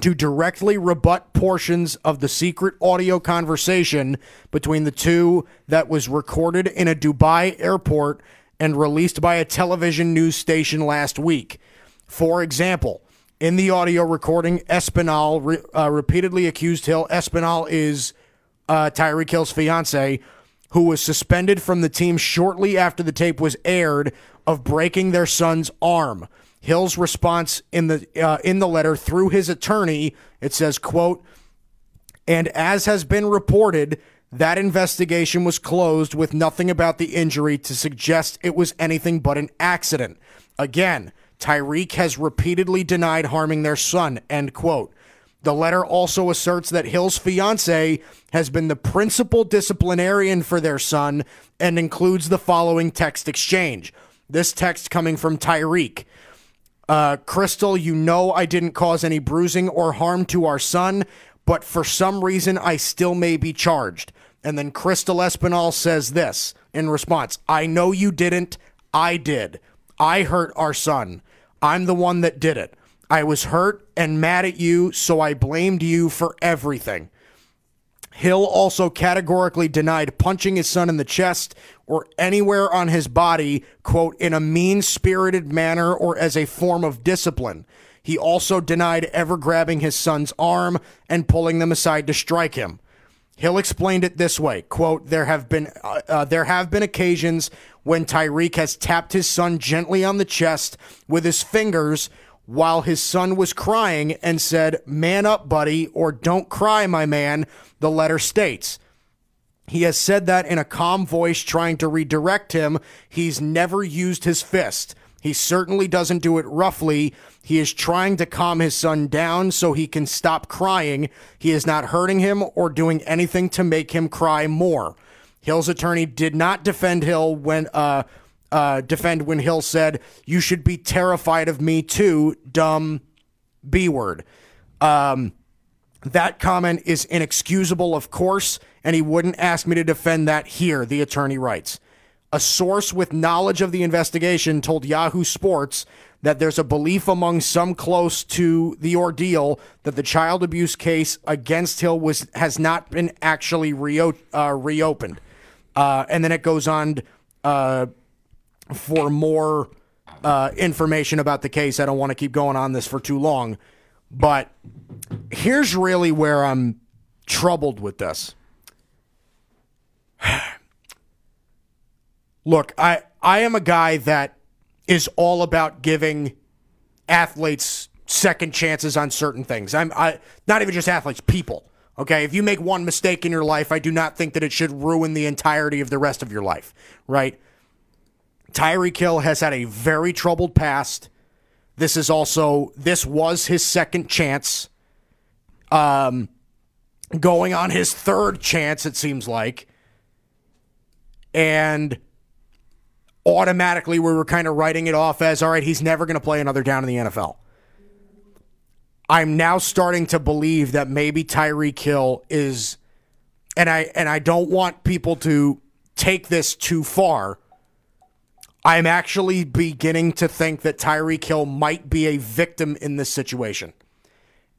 to directly rebut portions of the secret audio conversation between the two that was recorded in a Dubai airport and released by a television news station last week. For example, in the audio recording, Espinal re- uh, repeatedly accused Hill. Espinal is uh, Tyreek Hill's fiance, who was suspended from the team shortly after the tape was aired of breaking their son's arm. Hill's response in the uh, in the letter through his attorney, it says, "quote." And as has been reported, that investigation was closed with nothing about the injury to suggest it was anything but an accident. Again, Tyreek has repeatedly denied harming their son. End quote. The letter also asserts that Hill's fiance has been the principal disciplinarian for their son and includes the following text exchange. This text coming from Tyreek. Uh, Crystal, you know I didn't cause any bruising or harm to our son, but for some reason I still may be charged. And then Crystal Espinal says this in response I know you didn't. I did. I hurt our son. I'm the one that did it. I was hurt and mad at you, so I blamed you for everything. Hill also categorically denied punching his son in the chest or anywhere on his body, quote, in a mean spirited manner or as a form of discipline. He also denied ever grabbing his son's arm and pulling them aside to strike him. Hill explained it this way, quote, there have been uh, uh, there have been occasions when Tyreek has tapped his son gently on the chest with his fingers while his son was crying and said, "Man up, buddy," or "Don't cry, my man." The letter states. He has said that in a calm voice trying to redirect him. He's never used his fist. He certainly doesn't do it roughly. He is trying to calm his son down so he can stop crying. He is not hurting him or doing anything to make him cry more. Hill's attorney did not defend Hill when uh, uh, defend when Hill said, "You should be terrified of me too, dumb b word." Um, that comment is inexcusable, of course, and he wouldn't ask me to defend that here. The attorney writes. A source with knowledge of the investigation told Yahoo Sports that there's a belief among some close to the ordeal that the child abuse case against Hill was has not been actually reo- uh, reopened. Uh, and then it goes on uh, for more uh, information about the case. I don't want to keep going on this for too long, but here's really where I'm troubled with this. Look, I I am a guy that is all about giving athletes second chances on certain things. I'm I not even just athletes, people. Okay, if you make one mistake in your life, I do not think that it should ruin the entirety of the rest of your life, right? Tyreek Hill has had a very troubled past. This is also this was his second chance. Um going on his third chance it seems like. And automatically we were kind of writing it off as all right, he's never going to play another down in the NFL. I'm now starting to believe that maybe Tyreek Hill is and I and I don't want people to take this too far. I'm actually beginning to think that Tyreek Hill might be a victim in this situation.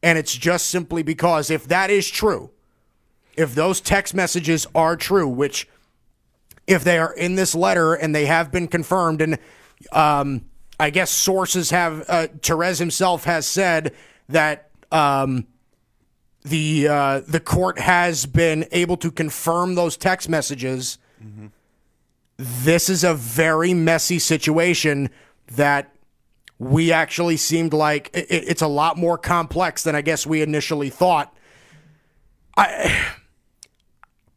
And it's just simply because if that is true, if those text messages are true, which if they are in this letter and they have been confirmed, and um, I guess sources have, uh, Terez himself has said that um, the uh, the court has been able to confirm those text messages. Mm-hmm. This is a very messy situation that we actually seemed like it, it's a lot more complex than I guess we initially thought. I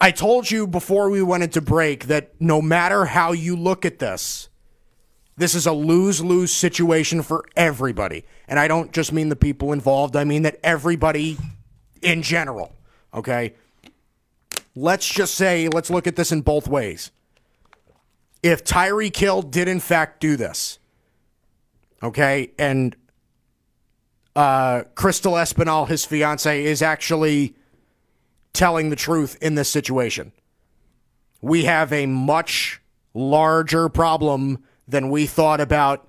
I told you before we went into break that no matter how you look at this, this is a lose lose situation for everybody. And I don't just mean the people involved, I mean that everybody in general. Okay? Let's just say, let's look at this in both ways. If Tyreek Hill did in fact do this, okay, and uh, Crystal Espinal, his fiance, is actually telling the truth in this situation. We have a much larger problem than we thought about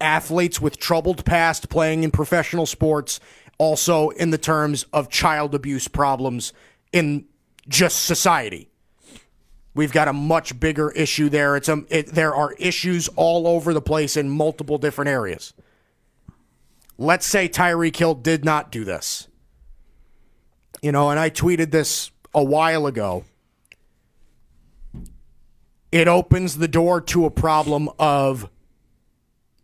athletes with troubled past playing in professional sports, also in the terms of child abuse problems in just society. We've got a much bigger issue there. It's a, it, there are issues all over the place in multiple different areas. Let's say Tyreek Hill did not do this. You know, and I tweeted this a while ago. It opens the door to a problem of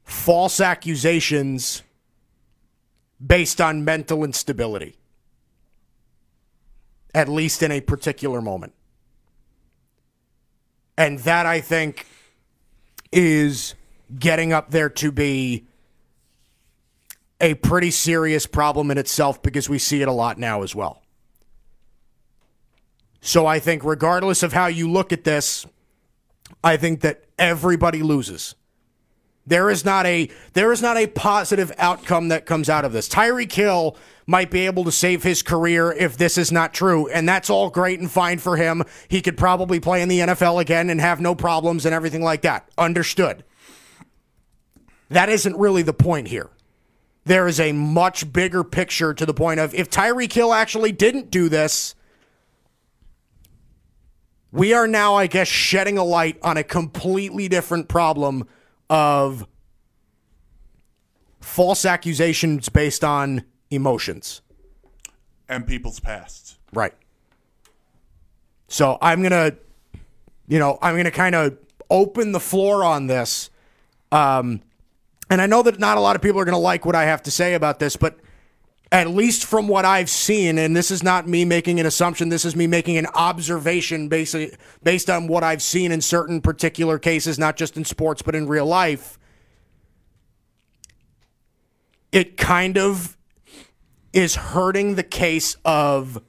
false accusations based on mental instability, at least in a particular moment. And that, I think, is getting up there to be a pretty serious problem in itself because we see it a lot now as well. So I think, regardless of how you look at this, I think that everybody loses. There is not a there is not a positive outcome that comes out of this. Tyreek Hill might be able to save his career if this is not true, and that's all great and fine for him. He could probably play in the NFL again and have no problems and everything like that. Understood. That isn't really the point here. There is a much bigger picture to the point of if Tyreek Hill actually didn't do this, we are now, I guess, shedding a light on a completely different problem of false accusations based on emotions. and people's pasts. Right. So I'm gonna, you know, I'm gonna kind of open the floor on this. Um, and I know that not a lot of people are gonna like what I have to say about this, but at least from what I've seen, and this is not me making an assumption, this is me making an observation based based on what I've seen in certain particular cases, not just in sports but in real life. It kind of is hurting the case of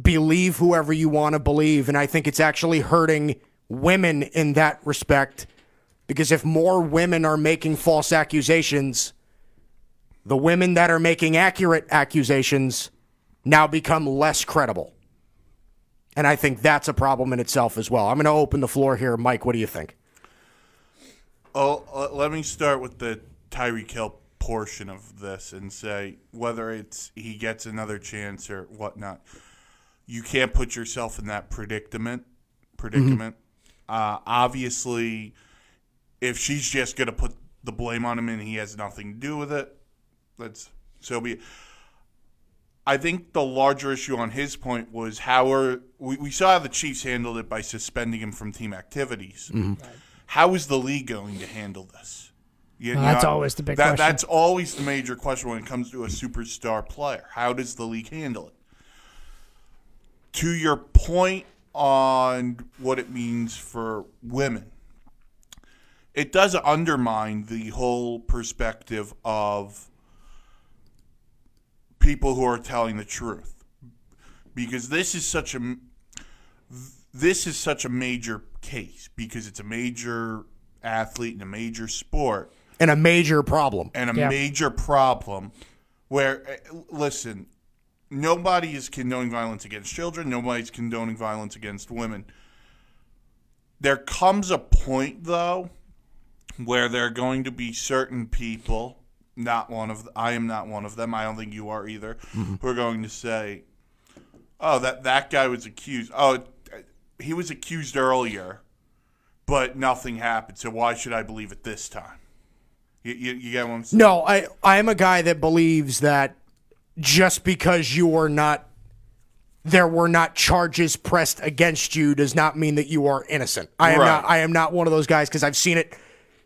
believe whoever you want to believe. And I think it's actually hurting women in that respect because if more women are making false accusations, the women that are making accurate accusations now become less credible. And I think that's a problem in itself as well. I'm going to open the floor here. Mike, what do you think? Oh, uh, let me start with the Tyreek Hill portion of this and say whether it's he gets another chance or whatnot. You can't put yourself in that predicament. Predicament. Uh, obviously, if she's just going to put the blame on him and he has nothing to do with it, let's so be. I think the larger issue on his point was how are we, we saw how the Chiefs handled it by suspending him from team activities. Mm-hmm. How is the league going to handle this? You Well, that's always the big that, question. That's always the major question when it comes to a superstar player. How does the league handle it? To your point on what it means for women, it does undermine the whole perspective of people who are telling the truth because this is such a this is such a major case because it's a major athlete and a major sport And a major problem. and a Yeah. major problem where eh, listen nobody is condoning violence against children nobody's condoning violence against women there comes a point though where there are going to be certain people not one of I am not one of them. I don't think you are either. Mm-hmm. Who are going to say oh that that guy was accused. Oh he was accused earlier but nothing happened. So why should I believe it this time? You, you, you get what I'm saying? No, I I am a guy that believes that just because you are not there were not charges pressed against you does not mean that you are innocent. I am Right. not I am not one of those guys because I've seen it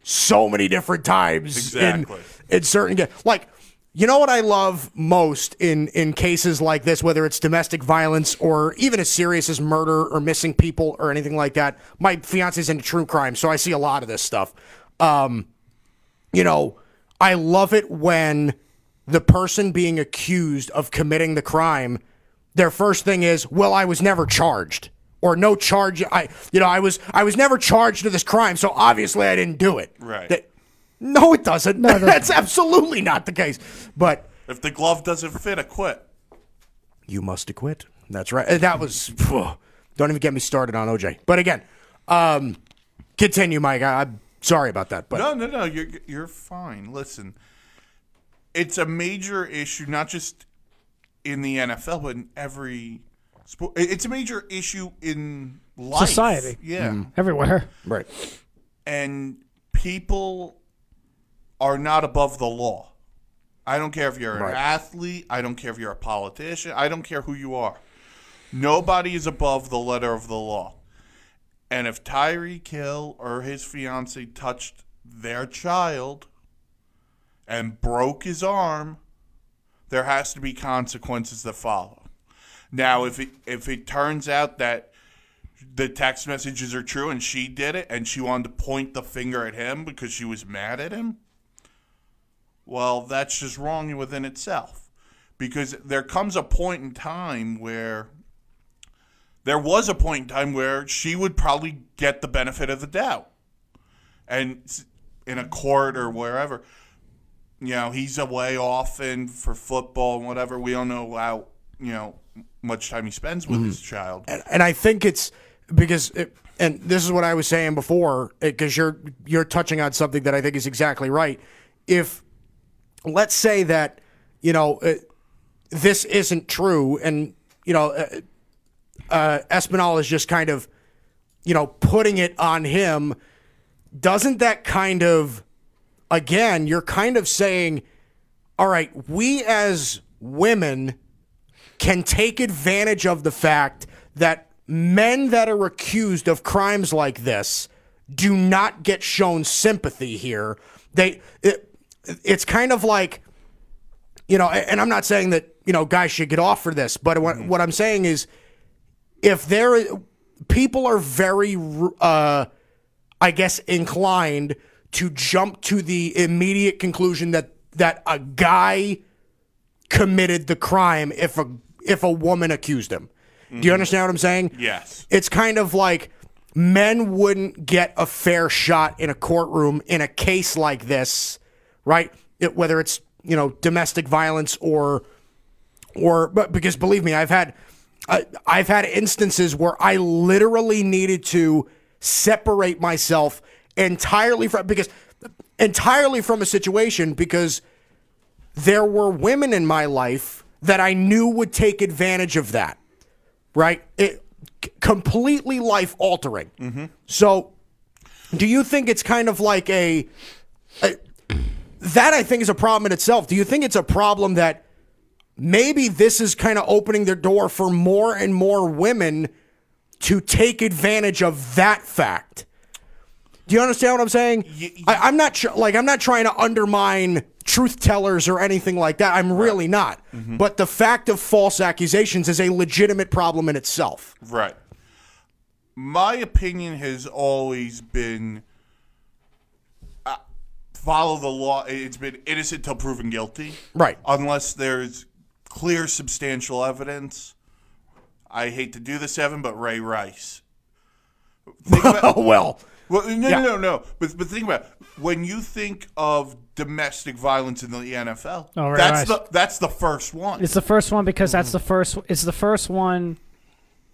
so many different times Exactly. in in certain ga- like you know what I love most in in cases like this whether it's domestic violence or even as serious as murder or missing people or anything like that. My fiance's into true crime, so I see a lot of this stuff. Um you know, I love it when the person being accused of committing the crime, their first thing is, "Well, I was never charged." Or no charge. I, you know, I was, I was never charged with this crime, so obviously I didn't do it. Right. That- no, it doesn't. That's absolutely not the case. But if the glove doesn't fit acquit you must acquit. That's right. Uh, That was. phew. don't even get me started on OJ. But again, um, continue, Mike. I, I'm sorry about that. But No, no, no. You're you're fine. Listen, it's a major issue, not just in the NFL, but in every sport. It's a major issue in life, Society. Yeah, everywhere. right. and people are not above the law. I don't care if you're an Right. athlete. I don't care if you're a politician. I don't care who you are. Nobody is above the letter of the law. And if Tyreek Hill or his fiance touched their child and broke his arm, there has to be consequences that follow. Now, if it if it turns out that the text messages are true and she did it and she wanted to point the finger at him because she was mad at him, well, that's just wrong within itself. Because there comes a point in time where there was a point in time where she would probably get the benefit of the doubt. And in a court or wherever. You know, he's away often for football and whatever. We don't know how you know much time he spends with his mm-hmm. child. and, and I think it's because, it, and this is what I was saying before, eh, because you're you're touching on something that I think is exactly right. If let's say that you know uh, this isn't true, and you know uh, uh, Espinal is just kind of you know putting it on him, doesn't that kind of again you're kind of saying, all right, we as women can take advantage of the fact that men that are accused of crimes like this do not get shown sympathy here. They it, it's kind of like you know, and I'm not saying that, you know, guys should get off for this, but what, what I'm saying is if there people are very uh I guess inclined to jump to the immediate conclusion that that a guy committed the crime if a if a woman accused him. Do you understand what I'm saying? Yes. It's kind of like men wouldn't get a fair shot in a courtroom in a case like this, right? It, whether it's, you know, domestic violence or or but because believe me, I've had I, I've had instances where I literally needed to separate myself entirely from because entirely from a situation because there were women in my life that I knew would take advantage of that. Right? It c- completely life altering. Mm-hmm. So, do you think it's kind of like a, a that I think is a problem in itself. Do you think it's a problem that maybe this is kind of opening the door for more and more women to take advantage of that fact? Do you understand what I'm saying? I, I'm not sure. Like, I'm not trying to undermine truth tellers or anything like that. I'm really not. Mm-hmm. But the fact of false accusations is a legitimate problem in itself. Right. My opinion has always been follow the law. It's been innocent till proven guilty. Right. Unless there's clear substantial evidence. I hate to do this, Evan, but Ray Rice. Think about- well, well, no, Yeah. no, no, no. But but think about it. when you think of domestic violence in the NFL. Oh, Ray that's Rice. the that's the first one. It's the first one because that's mm-hmm. the first. It's the first one.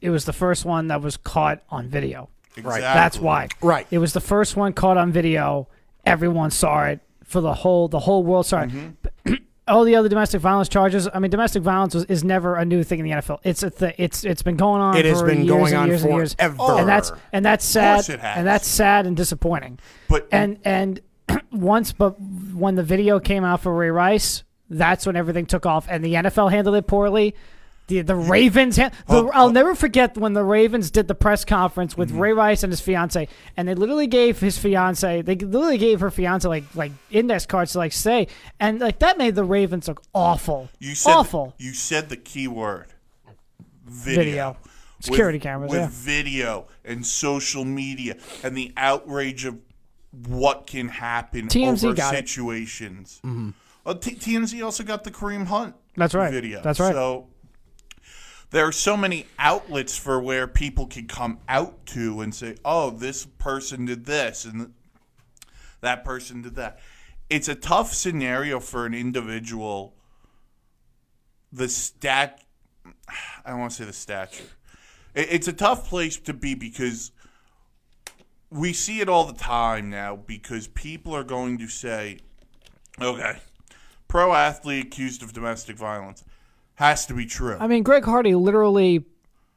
It was the first one that was caught on video. Exactly. That's why. Right. It was the first one caught on video. Everyone saw it for the whole the whole world saw it. Mm-hmm. All the other domestic violence charges. I mean, domestic violence was, is never a new thing in the NFL. It's a th- it's it's been going on. It has for been years going and on years and years. forever. and that's and that's sad. course it has. And that's sad and disappointing. But And and once, but when the video came out for Ray Rice, that's when everything took off, and the NFL handled it poorly. The the Ravens, ha- the, Oh, I'll never forget when the Ravens did the press conference with Mm-hmm. Ray Rice and his fiance, and they literally gave his fiance, they literally gave her fiance like like index cards to like say, and like that made the Ravens look awful, you said awful. You said the key word. Video. Video. Security with, cameras, With yeah. video and social media and the outrage of what can happen TMZ over got it. situations. Well, T- TMZ also got the Kareem Hunt. That's right. Video. That's right. So there are so many outlets for where people can come out to and say, "Oh, this person did this and that person did that." It's a tough scenario for an individual. The stat, I don't want to say the stature. It's a tough place to be because we see it all the time now because people are going to say, okay, pro athlete accused of domestic violence has to be true. I mean, Greg Hardy literally,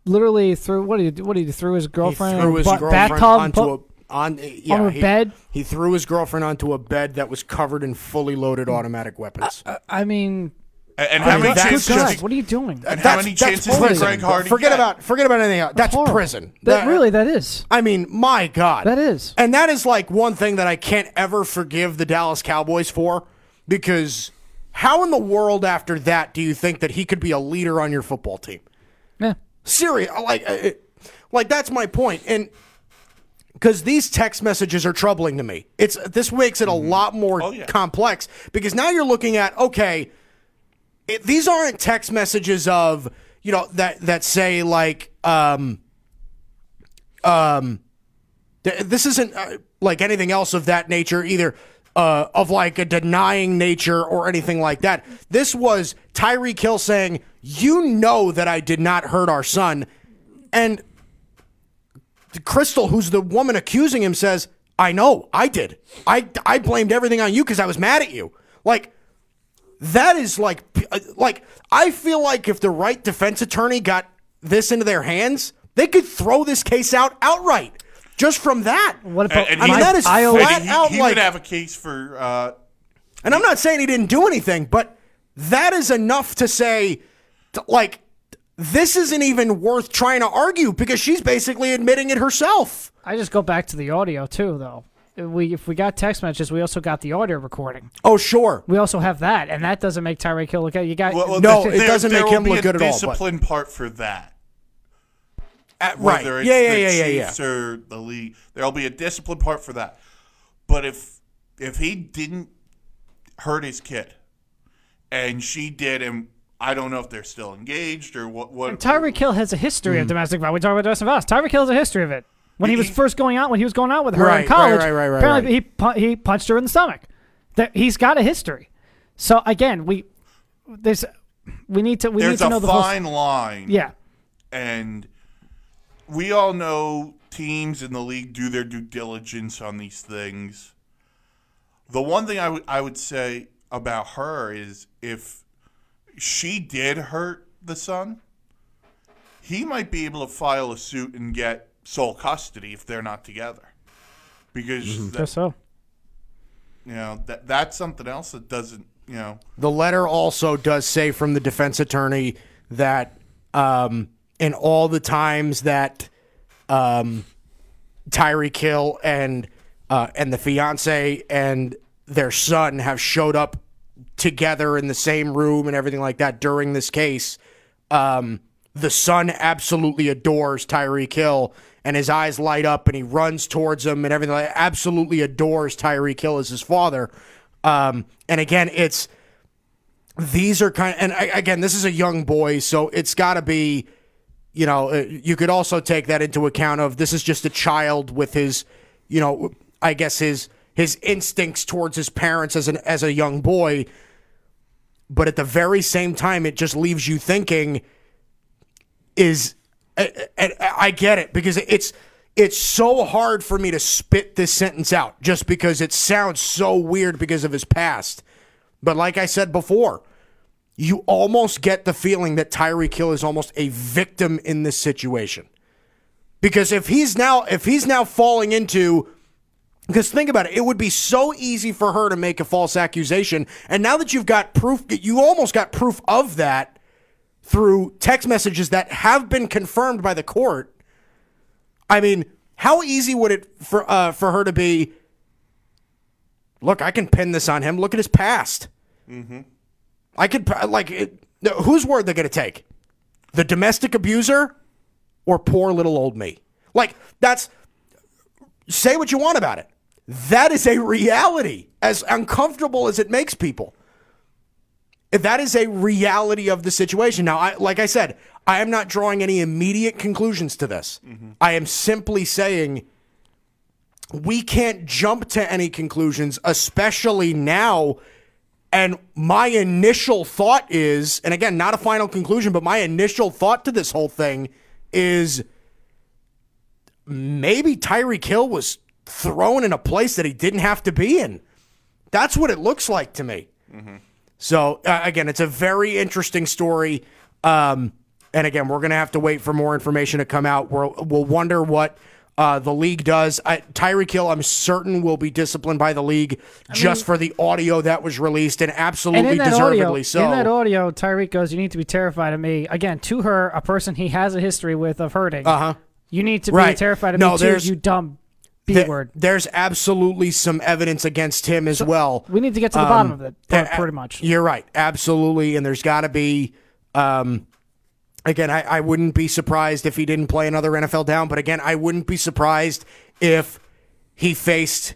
literally threw what did he do? What did he do? Threw his He girlfriend threw his a girlfriend bathtub, onto put- a on yeah, on a he, bed? He threw his girlfriend onto a bed that was covered in fully loaded mm. automatic weapons. Uh, uh, I mean, and and I how mean, many chances? God, what are you doing? and how many chances did. Greg Hardy Forget get? about forget about anything else. That's horrible. prison. That, really, that is. I mean, my God. That is. And that is like one thing that I can't ever forgive the Dallas Cowboys for because how in the world after that do you think that he could be a leader on your football team? Yeah. Serious, like, uh, like that's my point. And because these text messages are troubling to me, it's this makes it a lot more Oh, yeah. complex because now you're looking at okay, it, these aren't text messages of you know that that say like um um th- this isn't uh, like anything else of that nature, either uh, of like a denying nature or anything like that. This was Tyreek Hill saying, "You know that I did not hurt our son," and Crystal, who's the woman accusing him, says, "I know, I did. I I blamed everything on you because I was mad at you." Like that is like like I feel like if the right defense attorney got this into their hands, they could throw this case out outright just from that. What And- about and I mean, he- that is and flat he, out he like would have a case for uh, And I'm not saying he didn't do anything, but that is enough to say, t- like, this isn't even worth trying to argue because she's basically admitting it herself. I just go back to the audio too, though. We if we got text messages, we also got the audio recording. Oh, sure. We also have that, and that doesn't make Tyreek Hill look good. You got well, well, No, there- it doesn't there make will him look good at all, but- Discipline part for that. Uh, right. whether Yeah, it's yeah, the yeah, yeah, yeah. Or the league. There'll be a discipline part for that. But if if he didn't hurt his kid, and she did, and I don't know if they're still engaged or what. What Tyreek Hill has a history Hmm. of domestic violence. We talk about domestic violence. Tyreek Hill has a history of it. When he was first going out, when he was going out with her Right, in college, right, right, right, apparently right. he pu- he punched her in the stomach. That he's got a history. So again, we there's we need to we need to know the whole. fine line. Yeah, and we all know teams in the league do their due diligence on these things. The one thing I would I would say about her is if she did hurt the son, he might be able to file a suit and get sole custody if they're not together. Because that, guess so. you know that that's something else that doesn't you know The letter also does say from the defense attorney that um, in all the times that um, Tyreek Hill and uh, and the fiance and their son have showed up together in the same room and everything like that during this case, um, the son absolutely adores Tyreek Hill and his eyes light up and he runs towards him and everything. Like, absolutely adores Tyreek Hill as his father. Um, and again, it's these are kind of, and I- again, this is a young boy, so it's got to be, you know, uh, you could also take that into account of this is just a child with his, you know, I guess his his instincts towards his parents as an as a young boy, but at the very same time, it just leaves you thinking, is, I, I, I get it because it's. It's so hard for me to spit this sentence out just because it sounds so weird because of his past. But like I said before, you almost get the feeling that Tyreek Hill is almost a victim in this situation. Because if he's now if he's now falling into because think about it, it would be so easy for her to make a false accusation. And now that you've got proof, you almost got proof of that through text messages that have been confirmed by the court. I mean, how easy would it for uh, for her to be? Look, I can pin this on him. Look at his past. I could like it, whose word they're going to take? The domestic abuser or poor little old me? Like that's say what you want about it. That is a reality as uncomfortable as it makes people. That is a reality of the situation. Now, I like I said, I am not drawing any immediate conclusions to this. Mm-hmm. I am simply saying we can't jump to any conclusions, especially now. And my initial thought is, and again, not a final conclusion, but my initial thought to this whole thing is maybe Tyreek Hill was thrown in a place that he didn't have to be in. That's what it looks like to me. So uh, again, it's a very interesting story. Um, and again, we're going to have to wait for more information to come out. We'll, we'll wonder what uh, the league does. I, Tyreek Hill, I'm certain, will be disciplined by the league just for the audio that was released, and And absolutely that deservedly audio, so. in that audio, Tyreek goes, "You need to be terrified of me." Again, to her, a person he has a history with of hurting. Uh huh. You need to Right. be terrified of No, me too. You dumb b Th- word. There's absolutely some evidence against him as well. We need to get to the Um, bottom of it, pretty much. You're right, absolutely, and there's got to be. Um, again, I, I wouldn't be surprised if he didn't play another NFL down, but again, I wouldn't be surprised if he faced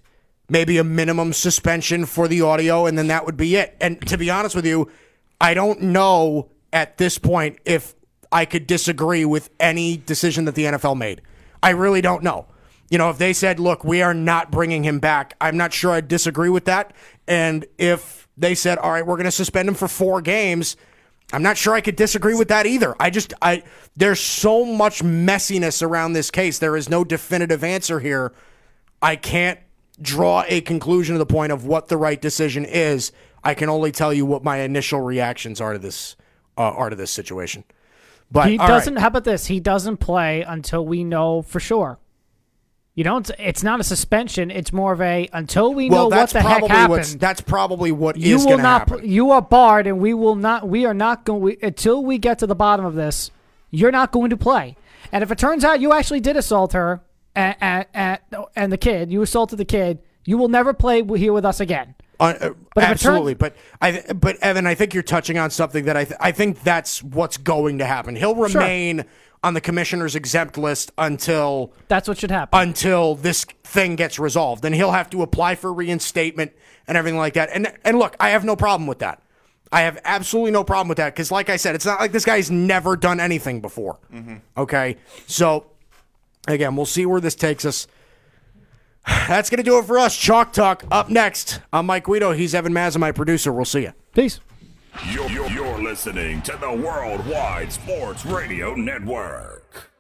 maybe a minimum suspension for the audio, and then that would be it. And to be honest with you, I don't know at this point if I could disagree with any decision that the NFL made. I really don't know. You know, if they said, "Look, we are not bringing him back," I'm not sure I'd disagree with that. And if they said, "All right, we're going to suspend him for four games," I'm not sure I could disagree with that either. I just I there's so much messiness around this case. There is no definitive answer here. I can't draw a conclusion to the point of what the right decision is. I can only tell you what my initial reactions are to this uh, are to this situation. But he doesn't. How about this? He doesn't play until we know for sure. You don't. It's not a suspension. It's more of a until we well, know what the heck happened. that's probably what You is will not. happen. You are barred, and we will not. We are not going. Until we get to the bottom of this, you're not going to play. And if it turns out you actually did assault her and, and, and, and the kid, you assaulted the kid, you will never play here with us again. Uh, uh, But absolutely, but I, but Evan, I think you're touching on something that I, th- I think that's what's going to happen. He'll Sure. Remain on the commissioner's exempt list until That's what should happen. until this thing gets resolved, and he'll have to apply for reinstatement and everything like that. And and look, I have no problem with that. I have absolutely no problem with that because, like I said, it's not like this guy's never done anything before. Mm-hmm. Okay, so again, we'll see where this takes us. That's going to do it for us. Chalk Talk up next. I'm Mike Guido. He's Evan Mazza, my producer. We'll see you. Peace. You're, you're, listening to the Worldwide Sports Radio Network.